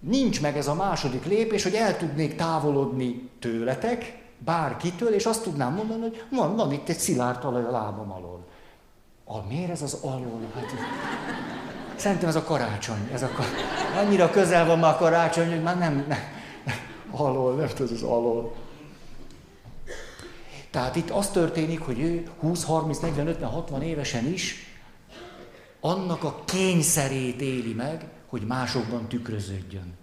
nincs meg ez a második lépés, hogy el tudnék távolodni tőletek, bárkitől, és azt tudnám mondani, hogy van, van itt egy szilárd talaj a lábam alól. A, miért ez az alól? Hát, szerintem ez a karácsony. Ez a, annyira közel van már a karácsony, hogy már nem, nem alól, nem tudom, az alól. Tehát itt az történik, hogy ő 20, 30, 40, 50, 60 évesen is annak a kényszerét éli meg, hogy másokban tükröződjön.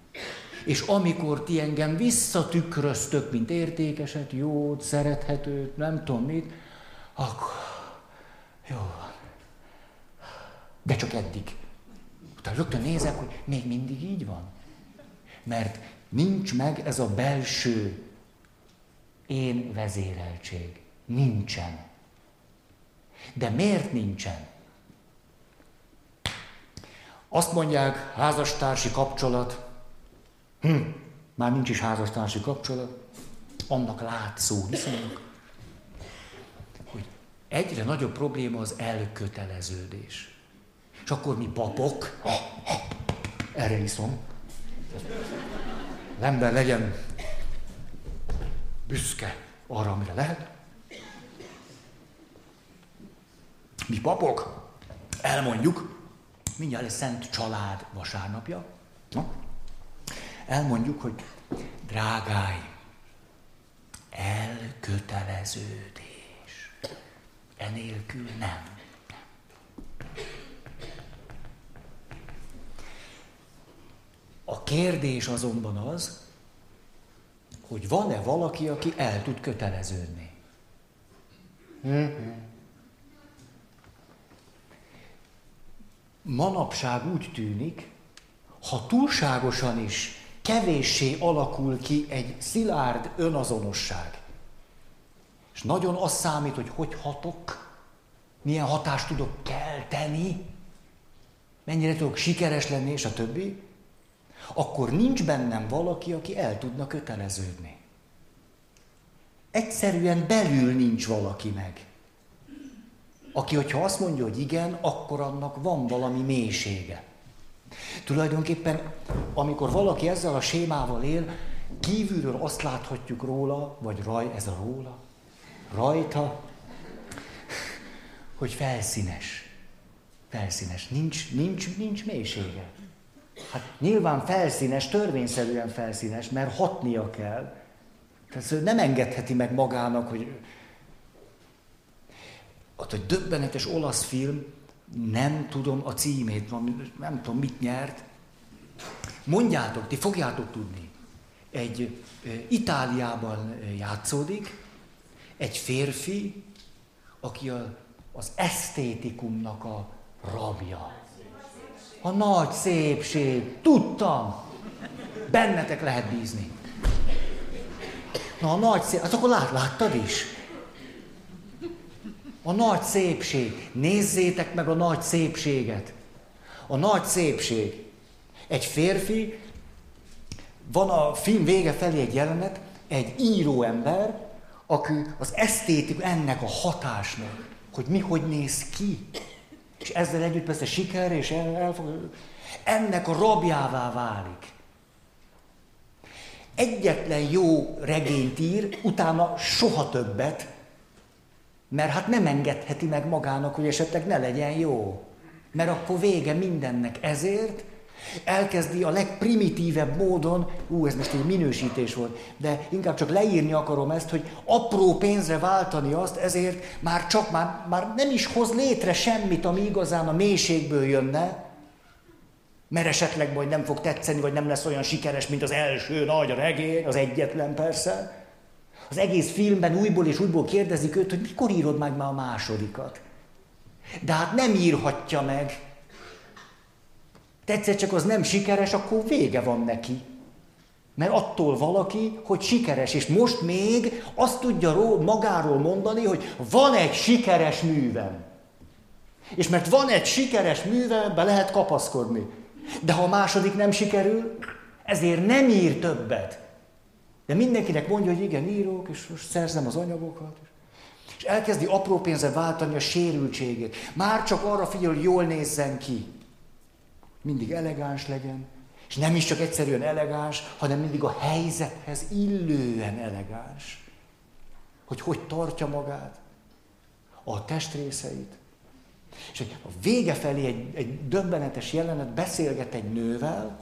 És amikor ti engem visszatükröztök, mint értékeset, jót, szerethetőt, nem tudom mit, akkor jó. De csak eddig. Utána rögtön nézek, hogy még mindig így van. Mert nincs meg ez a belső én vezéreltség. Nincsen. De miért nincsen? Azt mondják, házastársi kapcsolat. Hm, már nincs is házastársi kapcsolat. Annak látszó viszonyok. Hogy egyre nagyobb probléma az elköteleződés. És akkor mi papok, erre iszom. Az ember legyen büszke arra, amire lehet. Mi papok elmondjuk, mindjárt lesz Szent Család vasárnapja, na, elmondjuk, hogy drágáim, elköteleződés. Enélkül nem. A kérdés azonban az, hogy van-e valaki, aki el tud köteleződni. Manapság úgy tűnik, ha túlságosan is kevéssé alakul ki egy szilárd önazonosság, és nagyon az számít, hogy hogy hatok, milyen hatást tudok kelteni, mennyire tudok sikeres lenni, és a többi, akkor nincs bennem valaki, aki el tudna köteleződni. Egyszerűen belül nincs valaki meg. Aki, hogyha azt mondja, hogy igen, akkor annak van valami mélysége. Tulajdonképpen, amikor valaki ezzel a sémával él, kívülről azt láthatjuk róla, vagy raj, ez a róla, rajta, hogy felszínes. Felszínes. Nincs, nincs, nincs mélysége. Hát nyilván felszínes, törvényszerűen felszínes, mert hatnia kell. Tehát ő nem engedheti meg magának, hogy ott egy döbbenetes olasz film, nem tudom a címét, nem tudom mit nyert. Mondjátok, ti fogjátok tudni. Egy Itáliában játszódik, egy férfi, aki a, az esztétikumnak a rabja. A nagy szépség. Tudtam. Bennetek lehet bízni. Na, a nagy szépség. Hát akkor lát, láttad is? A nagy szépség. Nézzétek meg a nagy szépséget. A nagy szépség. Egy férfi, van a film vége felé egy jelenet, egy író ember, aki az esztétik ennek a hatásnak, hogy mi hogy néz ki. És ezzel együtt persze siker, és el, elfog, ennek a rabjává válik. Egyetlen jó regényt ír, utána soha többet, mert hát nem engedheti meg magának, hogy esetleg ne legyen jó. Mert akkor vége mindennek ezért, Elkezdi a legprimitívebb módon, ú, ez most egy minősítés volt, de inkább csak leírni akarom ezt, hogy apró pénzre váltani azt, ezért már csak már, már nem is hoz létre semmit, ami igazán a mélységből jönne, mert esetleg majd nem fog tetszeni, vagy nem lesz olyan sikeres, mint az első nagy regény, az egyetlen persze. Az egész filmben újból és újból kérdezik őt, hogy mikor írod meg már a másodikat. De hát nem írhatja meg. Tetszett csak az nem sikeres, akkor vége van neki. Mert attól valaki, hogy sikeres, és most még azt tudja magáról mondani, hogy van egy sikeres művem. És mert van egy sikeres művem, be lehet kapaszkodni. De ha a második nem sikerül, ezért nem ír többet. De mindenkinek mondja, hogy igen, írok, és most szerzem az anyagokat. És elkezdi apró pénzre váltani a sérültségét. Már csak arra figyel, hogy jól nézzen ki. Mindig elegáns legyen. És nem is csak egyszerűen elegáns, hanem mindig a helyzethez illően elegáns. Hogy hogy tartja magát, a testrészeit. És a vége felé egy, egy döbbenetes jelenet beszélget egy nővel,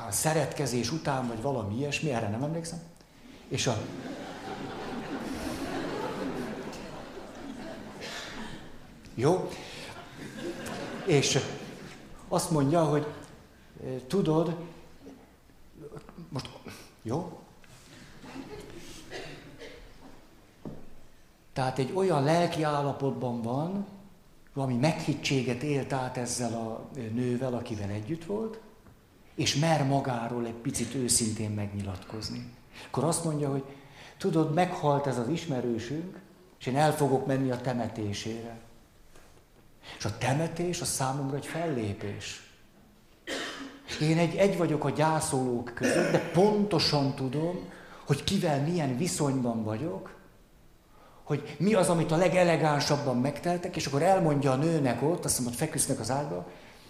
talán szeretkezés után, vagy valami ilyesmi, erre nem emlékszem. És a... Jó? És azt mondja, hogy tudod, most, jó? Tehát egy olyan lelki állapotban van, valami meghittséget élt át ezzel a nővel, akivel együtt volt, és mer magáról egy picit őszintén megnyilatkozni. Akkor azt mondja, hogy tudod, meghalt ez az ismerősünk, és én el fogok menni a temetésére. És a temetés a számomra egy fellépés. Én egy, egy vagyok a gyászolók között, de pontosan tudom, hogy kivel milyen viszonyban vagyok, hogy mi az, amit a legelegánsabban megteltek, és akkor elmondja a nőnek ott, azt hiszem, hogy feküsznek az ágyba,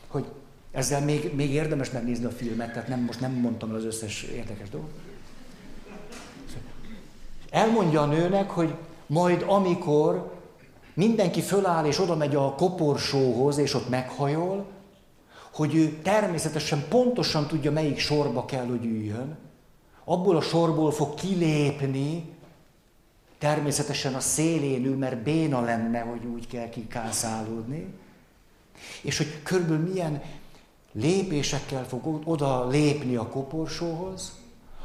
hogy ezzel még, még érdemes megnézni a filmet, tehát nem, most nem mondtam el az összes érdekes dolgot. Elmondja a nőnek, hogy majd amikor mindenki föláll és oda megy a koporsóhoz, és ott meghajol, hogy ő természetesen pontosan tudja, melyik sorba kell, hogy üljön, abból a sorból fog kilépni, természetesen a szélén ül, mert béna lenne, hogy úgy kell kikászálódni, és hogy körülbelül milyen lépésekkel fog oda lépni a koporsóhoz,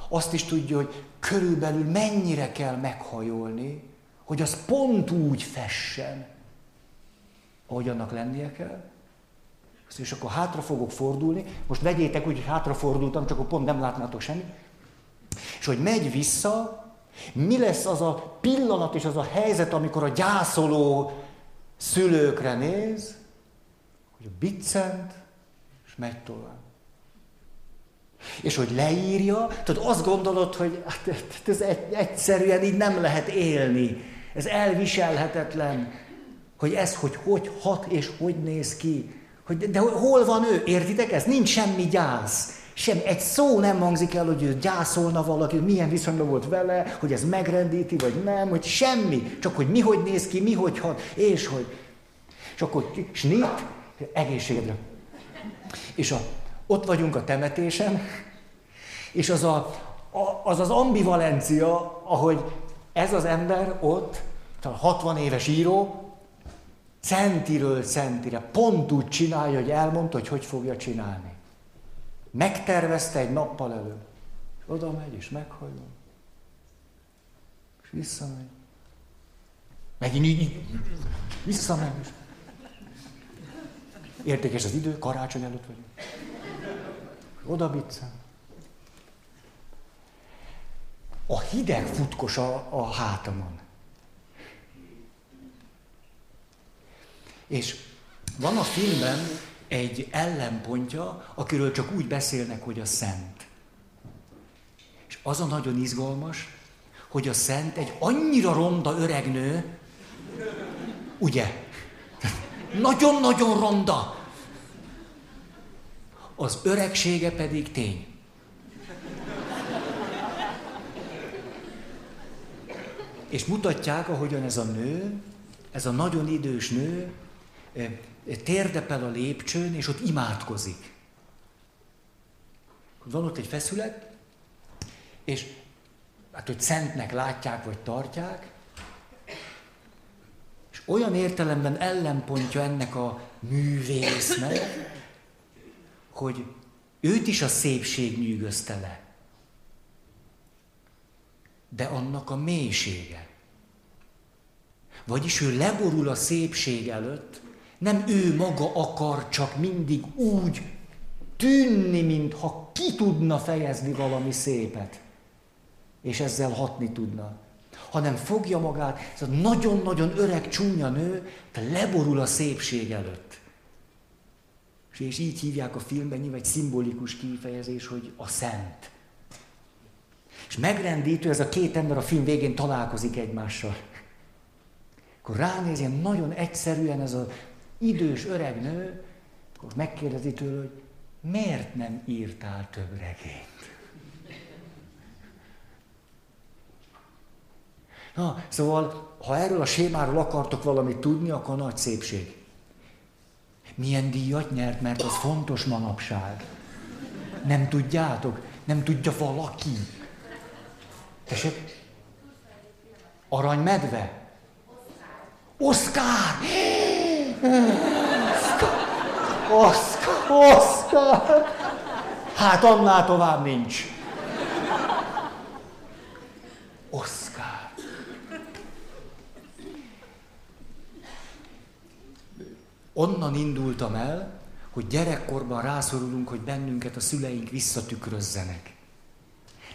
azt is tudja, hogy körülbelül mennyire kell meghajolni, hogy az pont úgy fessen, ahogy annak lennie kell. És akkor hátra fogok fordulni. Most vegyétek úgy, hogy hátrafordultam, csak akkor pont nem látnátok semmit. És hogy megy vissza, mi lesz az a pillanat és az a helyzet, amikor a gyászoló szülőkre néz, hogy biccent, megy tovább. És hogy leírja, tudod, azt gondolod, hogy hát, hát ez egyszerűen így nem lehet élni. Ez elviselhetetlen, hogy ez hogy hogy hat és hogy néz ki. Hogy, de hol van ő? Értitek ezt? Nincs semmi gyász. Sem egy szó nem hangzik el, hogy ő gyászolna valaki, hogy milyen viszonyban volt vele, hogy ez megrendíti, vagy nem, hogy semmi. Csak hogy mi hogy néz ki, mi hogy hat, és hogy. És akkor snit, egészségedre. És a, ott vagyunk a temetésen, és az, a, a, az az ambivalencia, ahogy ez az ember ott, a 60 éves író, centiről centire pont úgy csinálja, hogy elmondta, hogy hogy fogja csinálni. Megtervezte egy nappal előbb. És oda megy, és meghajol. És visszamegy. Megint így, így visszamegy. Értékes az idő, karácsony előtt vagyunk. Oda biccem. A hideg futkos a, a hátamon. És van a filmben egy ellenpontja, akiről csak úgy beszélnek, hogy a szent. És az a nagyon izgalmas, hogy a szent egy annyira ronda öreg nő, ugye? Nagyon-nagyon ronda. Az öregsége pedig tény. És mutatják, ahogyan ez a nő, ez a nagyon idős nő térdepel a lépcsőn, és ott imádkozik. Van ott egy feszület, és hát, hogy szentnek látják, vagy tartják, és olyan értelemben ellenpontja ennek a művésznek, hogy őt is a szépség nyűgözte le. De annak a mélysége. Vagyis ő leborul a szépség előtt, nem ő maga akar csak mindig úgy tűnni, mintha ki tudna fejezni valami szépet, és ezzel hatni tudna. Hanem fogja magát, ez a nagyon-nagyon öreg, csúnya nő, de leborul a szépség előtt. És így hívják a filmben, nyilván egy szimbolikus kifejezés, hogy a szent. És megrendítő, ez a két ember a film végén találkozik egymással. Akkor ránéz ilyen nagyon egyszerűen ez az idős öreg nő, akkor megkérdezi tőle, hogy miért nem írtál több regényt? Na, szóval, ha erről a sémáról akartok valamit tudni, akkor nagy szépség. Milyen díjat nyert, mert az fontos manapság. Nem tudjátok? Nem tudja valaki? Tessék? Aranymedve? Oszkár! Oszkár! Oszkár! Hát annál tovább nincs. Oszkár. Onnan indultam el, hogy gyerekkorban rászorulunk, hogy bennünket a szüleink visszatükrözzenek.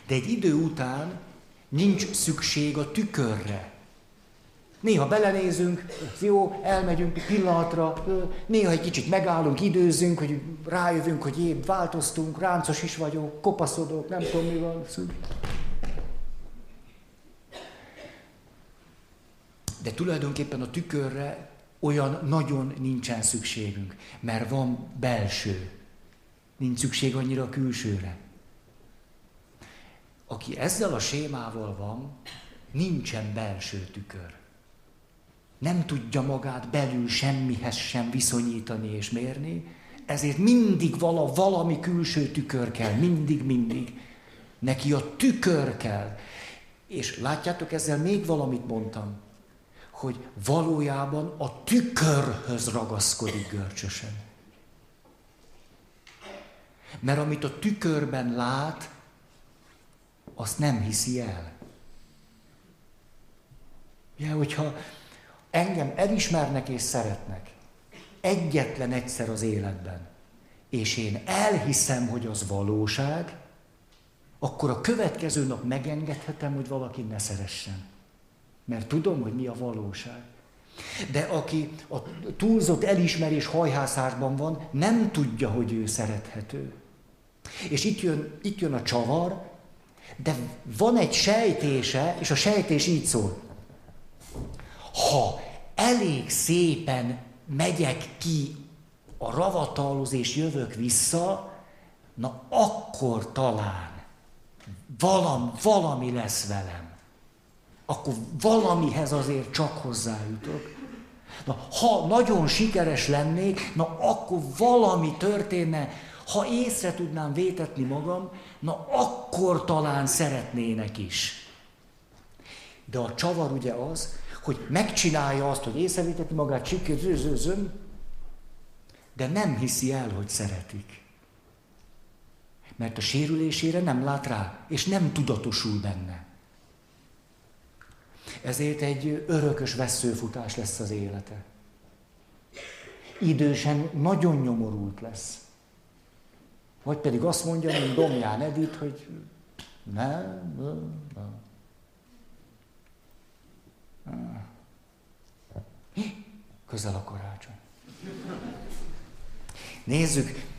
De egy idő után nincs szükség a tükörre. Néha belenézünk, jó, elmegyünk egy pillanatra, néha egy kicsit megállunk, időzünk, hogy rájövünk, hogy épp változtunk, ráncos is vagyok, kopaszodok, nem tudom mi van. De tulajdonképpen a tükörre olyan nagyon nincsen szükségünk, mert van belső. Nincs szükség annyira a külsőre. Aki ezzel a sémával van, nincsen belső tükör nem tudja magát belül semmihez sem viszonyítani és mérni, ezért mindig vala, valami külső tükör kell, mindig, mindig. Neki a tükör kell. És látjátok, ezzel még valamit mondtam, hogy valójában a tükörhöz ragaszkodik görcsösen. Mert amit a tükörben lát, azt nem hiszi el. Ja, hogyha engem elismernek és szeretnek egyetlen egyszer az életben, és én elhiszem, hogy az valóság, akkor a következő nap megengedhetem, hogy valaki ne szeressen. Mert tudom, hogy mi a valóság. De aki a túlzott elismerés hajhászásban van, nem tudja, hogy ő szerethető. És itt jön, itt jön a csavar, de van egy sejtése, és a sejtés így szól ha elég szépen megyek ki a ravatalhoz és jövök vissza, na akkor talán valami, valami lesz velem. Akkor valamihez azért csak hozzájutok. Na, ha nagyon sikeres lennék, na akkor valami történne, ha észre tudnám vétetni magam, na akkor talán szeretnének is. De a csavar ugye az, hogy megcsinálja azt, hogy észrevéteti magát, zőzőzön, de nem hiszi el, hogy szeretik. Mert a sérülésére nem lát rá, és nem tudatosul benne. Ezért egy örökös veszőfutás lesz az élete. Idősen nagyon nyomorult lesz. Vagy pedig azt mondja, mint Domján Edith, hogy nem, nem, nem. Közel a karácsony. Nézzük.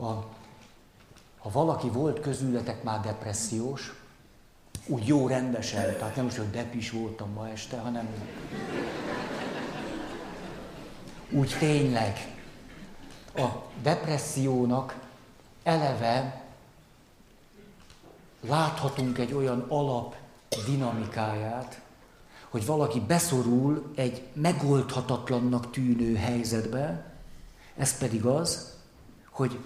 A, ha valaki volt közületek már depressziós, úgy jó rendesen, tehát nem most, hogy depis voltam ma este, hanem úgy tényleg. A depressziónak eleve láthatunk egy olyan alap dinamikáját, hogy valaki beszorul egy megoldhatatlannak tűnő helyzetbe, ez pedig az, hogy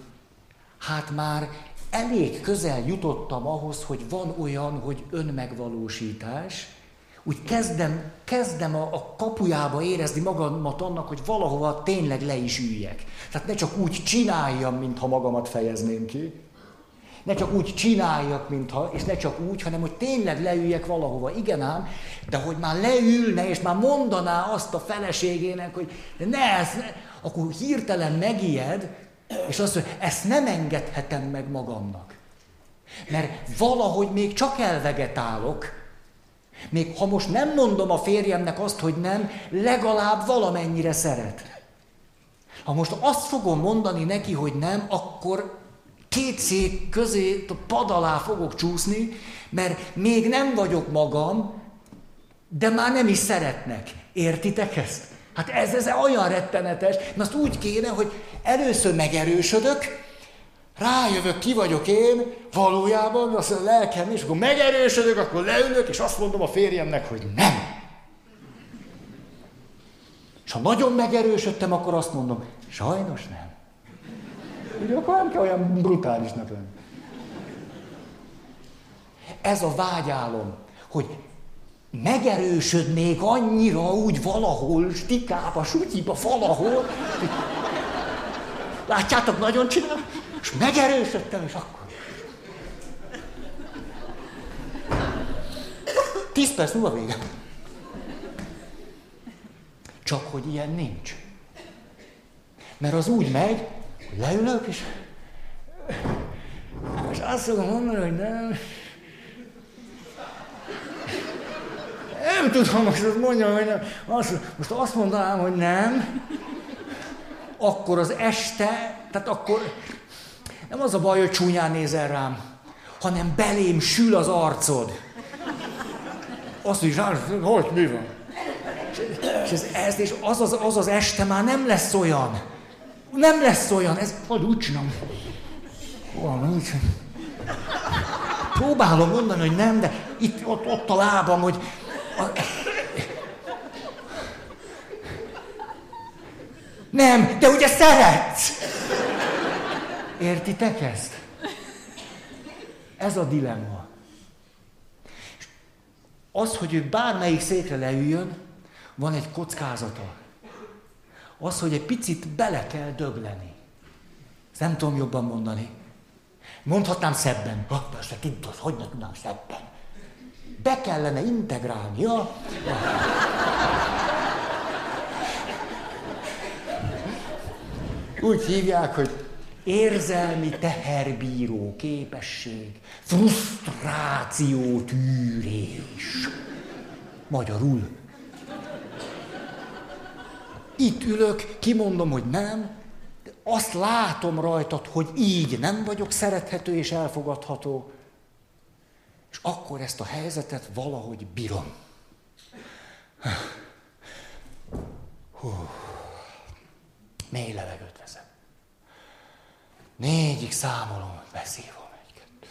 hát már elég közel jutottam ahhoz, hogy van olyan, hogy önmegvalósítás, úgy kezdem, kezdem a, a kapujába érezni magamat annak, hogy valahova tényleg le is üljek. Tehát ne csak úgy csináljam, mintha magamat fejezném ki, ne csak úgy csináljak, mintha, és ne csak úgy, hanem hogy tényleg leüljek valahova. Igen ám, de hogy már leülne, és már mondaná azt a feleségének, hogy ne, ez, ne, akkor hirtelen megijed, és azt mondja, ezt nem engedhetem meg magamnak. Mert valahogy még csak elvegetálok, még ha most nem mondom a férjemnek azt, hogy nem, legalább valamennyire szeret. Ha most azt fogom mondani neki, hogy nem, akkor két szék közé, a pad alá fogok csúszni, mert még nem vagyok magam, de már nem is szeretnek. Értitek ezt? Hát ez, ez olyan rettenetes, mert azt úgy kéne, hogy először megerősödök, rájövök, ki vagyok én, valójában, az a lelkem, és akkor megerősödök, akkor leülök, és azt mondom a férjemnek, hogy nem. És ha nagyon megerősödtem, akkor azt mondom, sajnos nem. Ugye akkor nem kell olyan brutálisnak lenni. Ez a vágyálom, hogy megerősödnék annyira úgy valahol, stikába, sutyiba, valahol. Látjátok, nagyon csinál? És megerősödtem, és akkor. Tíz perc múlva vége. Csak hogy ilyen nincs. Mert az úgy megy, hogy leülök, és, és azt fogom mondani, hogy nem. Nem tudom, most azt mondjam, hogy nem. Azt, most azt mondanám, hogy nem, akkor az este, tehát akkor nem az a baj, hogy csúnyán nézel rám, hanem belém sül az arcod. Azt is, hogy mi van? És ez, ez, és az az, az az este már nem lesz olyan. Nem lesz olyan, ez majd úgy csinálom. Valami. Próbálom mondani, hogy nem, de itt, ott, ott a lábam, hogy... Nem, de ugye szeretsz! Értitek ezt? Ez a dilemma. Az, hogy ő bármelyik székre leüljön, van egy kockázata. Az, hogy egy picit bele kell dögleni. Ezt nem tudom jobban mondani. Mondhatnám szebben. Ha, persze, tudod, hogy ne tudnám szebben. Be kellene integrálnia. Úgy hívják, hogy érzelmi teherbíró képesség, frusztráció tűrés. Magyarul. Itt ülök, kimondom, hogy nem, de azt látom rajtad, hogy így nem vagyok szerethető és elfogadható, és akkor ezt a helyzetet valahogy bírom. Hú. Mély levegőt veszem. Négyig számolom, beszívom egy-kettő.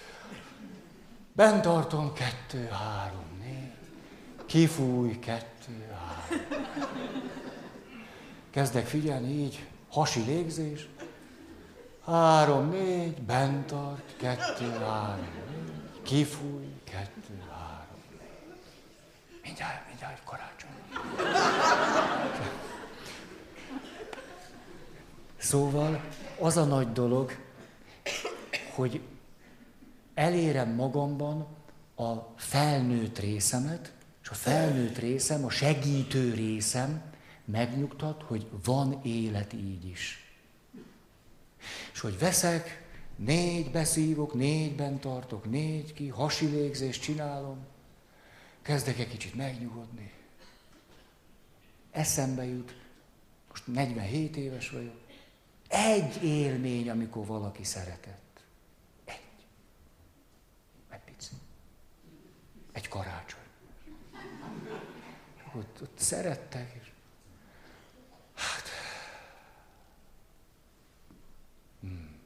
Bent tartom, kettő, három, négy. Kifúj, kettő, három. Kezdek figyelni így, hasi légzés. Három, négy, bent tart, kettő, három, négy. Kifúj. Mindjárt, mindjárt karácsony. Szóval az a nagy dolog, hogy elérem magamban a felnőtt részemet, és a felnőtt részem, a segítő részem megnyugtat, hogy van élet így is. És hogy veszek, négy beszívok, négyben tartok, négy ki, hasi légzést csinálom, kezdek egy kicsit megnyugodni. Eszembe jut, most 47 éves vagyok, egy élmény, amikor valaki szeretett. Egy. Egy pici. Egy karácsony. Ott, ott szerettek, és hát... Hmm.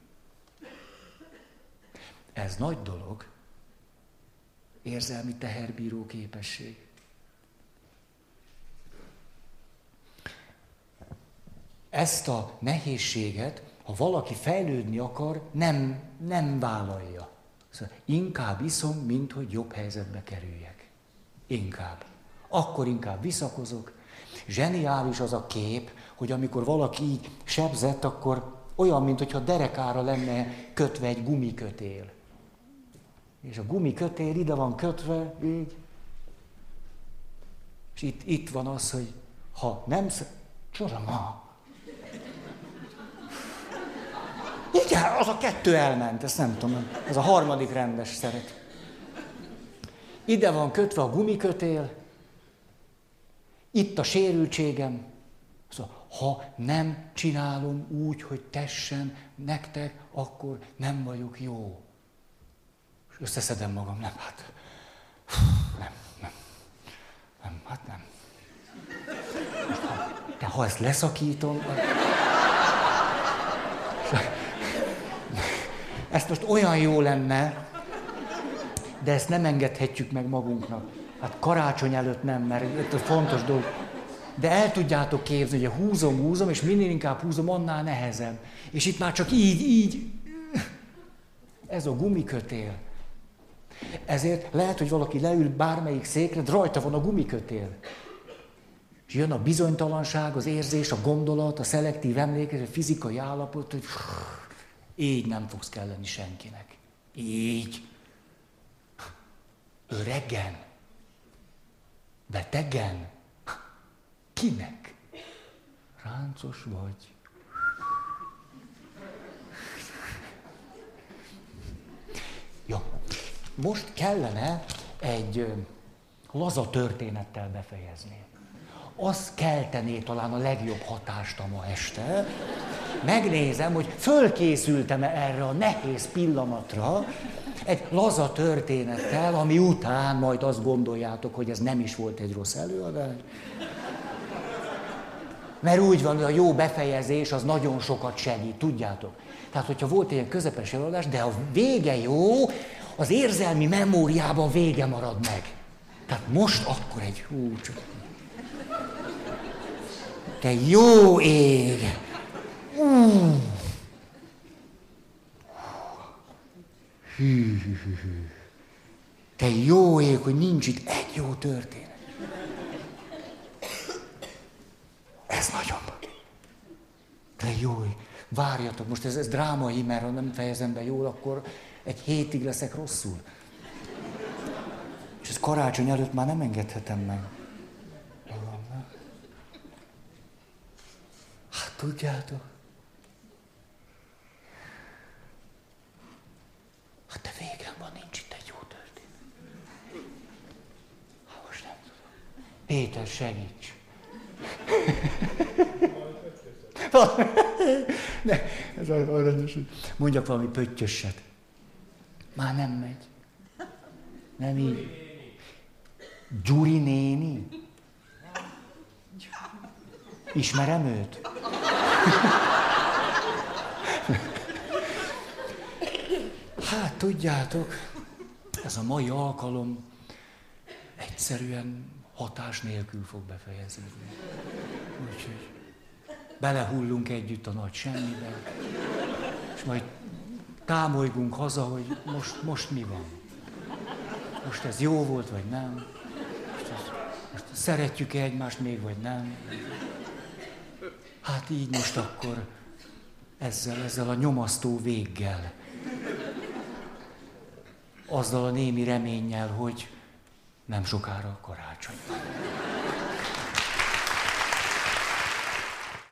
Ez nagy dolog, Érzelmi teherbíró képesség. Ezt a nehézséget, ha valaki fejlődni akar, nem, nem vállalja. Szóval inkább iszom, mint hogy jobb helyzetbe kerüljek. Inkább. Akkor inkább visszakozok. Zseniális az a kép, hogy amikor valaki így sebzett, akkor olyan, mintha derekára lenne kötve egy gumikötél. És a gumikötél ide van kötve, így. És itt, itt van az, hogy ha nem... Csoda ma! Igen, az a kettő elment, ezt nem tudom, ez a harmadik rendes szeret. Ide van kötve a gumikötél, itt a sérültségem. Szóval, ha nem csinálom úgy, hogy tessen nektek, akkor nem vagyok jó. Összeszedem magam, nem, hát, nem, nem, nem, hát nem. De ha ezt leszakítom, ezt most olyan jó lenne, de ezt nem engedhetjük meg magunknak. Hát karácsony előtt nem, mert ez fontos dolog. De el tudjátok képzelni, hogy húzom, húzom, és minél inkább húzom, annál nehezebb. És itt már csak így, így. Ez a gumikötél. Ezért lehet, hogy valaki leül bármelyik székre, de rajta van a gumikötél. És jön a bizonytalanság, az érzés, a gondolat, a szelektív emlékezés, a fizikai állapot, hogy így nem fogsz kelleni senkinek. Így. Öregen. Betegen. Kinek? Ráncos vagy. Jó. Most kellene egy laza történettel befejezni az keltené talán a legjobb hatást a ma este. Megnézem, hogy fölkészültem-e erre a nehéz pillanatra, egy laza történettel, ami után majd azt gondoljátok, hogy ez nem is volt egy rossz előadás. Mert úgy van, hogy a jó befejezés az nagyon sokat segít, tudjátok. Tehát, hogyha volt egy ilyen közepes előadás, de a vége jó, az érzelmi memóriában vége marad meg. Tehát most akkor egy hú, csak te jó ég! Uh. Hű. Te jó ég, hogy nincs itt egy jó történet. Ez nagyon. Te jó ég. Várjatok, most ez, ez drámai, mert ha nem fejezem be jól, akkor egy hétig leszek rosszul. És ez karácsony előtt már nem engedhetem meg. Hát tudjátok? Hát de végem van, nincs itt egy jó történet. Hát most nem tudom. Péter, segíts. ne, ez aranyos, mondjak valami pöttyöset. Már nem megy. Nem így. Gyuri néni? Ismerem őt? Hát tudjátok, ez a mai alkalom egyszerűen hatás nélkül fog befejeződni. Úgyhogy belehullunk együtt a nagy semmibe, és majd támolygunk haza, hogy most, most mi van. Most ez jó volt, vagy nem. Most, ez, most szeretjük-e egymást még, vagy nem. Hát így most akkor ezzel, ezzel a nyomasztó véggel. Azzal a némi reménnyel, hogy nem sokára karácsony.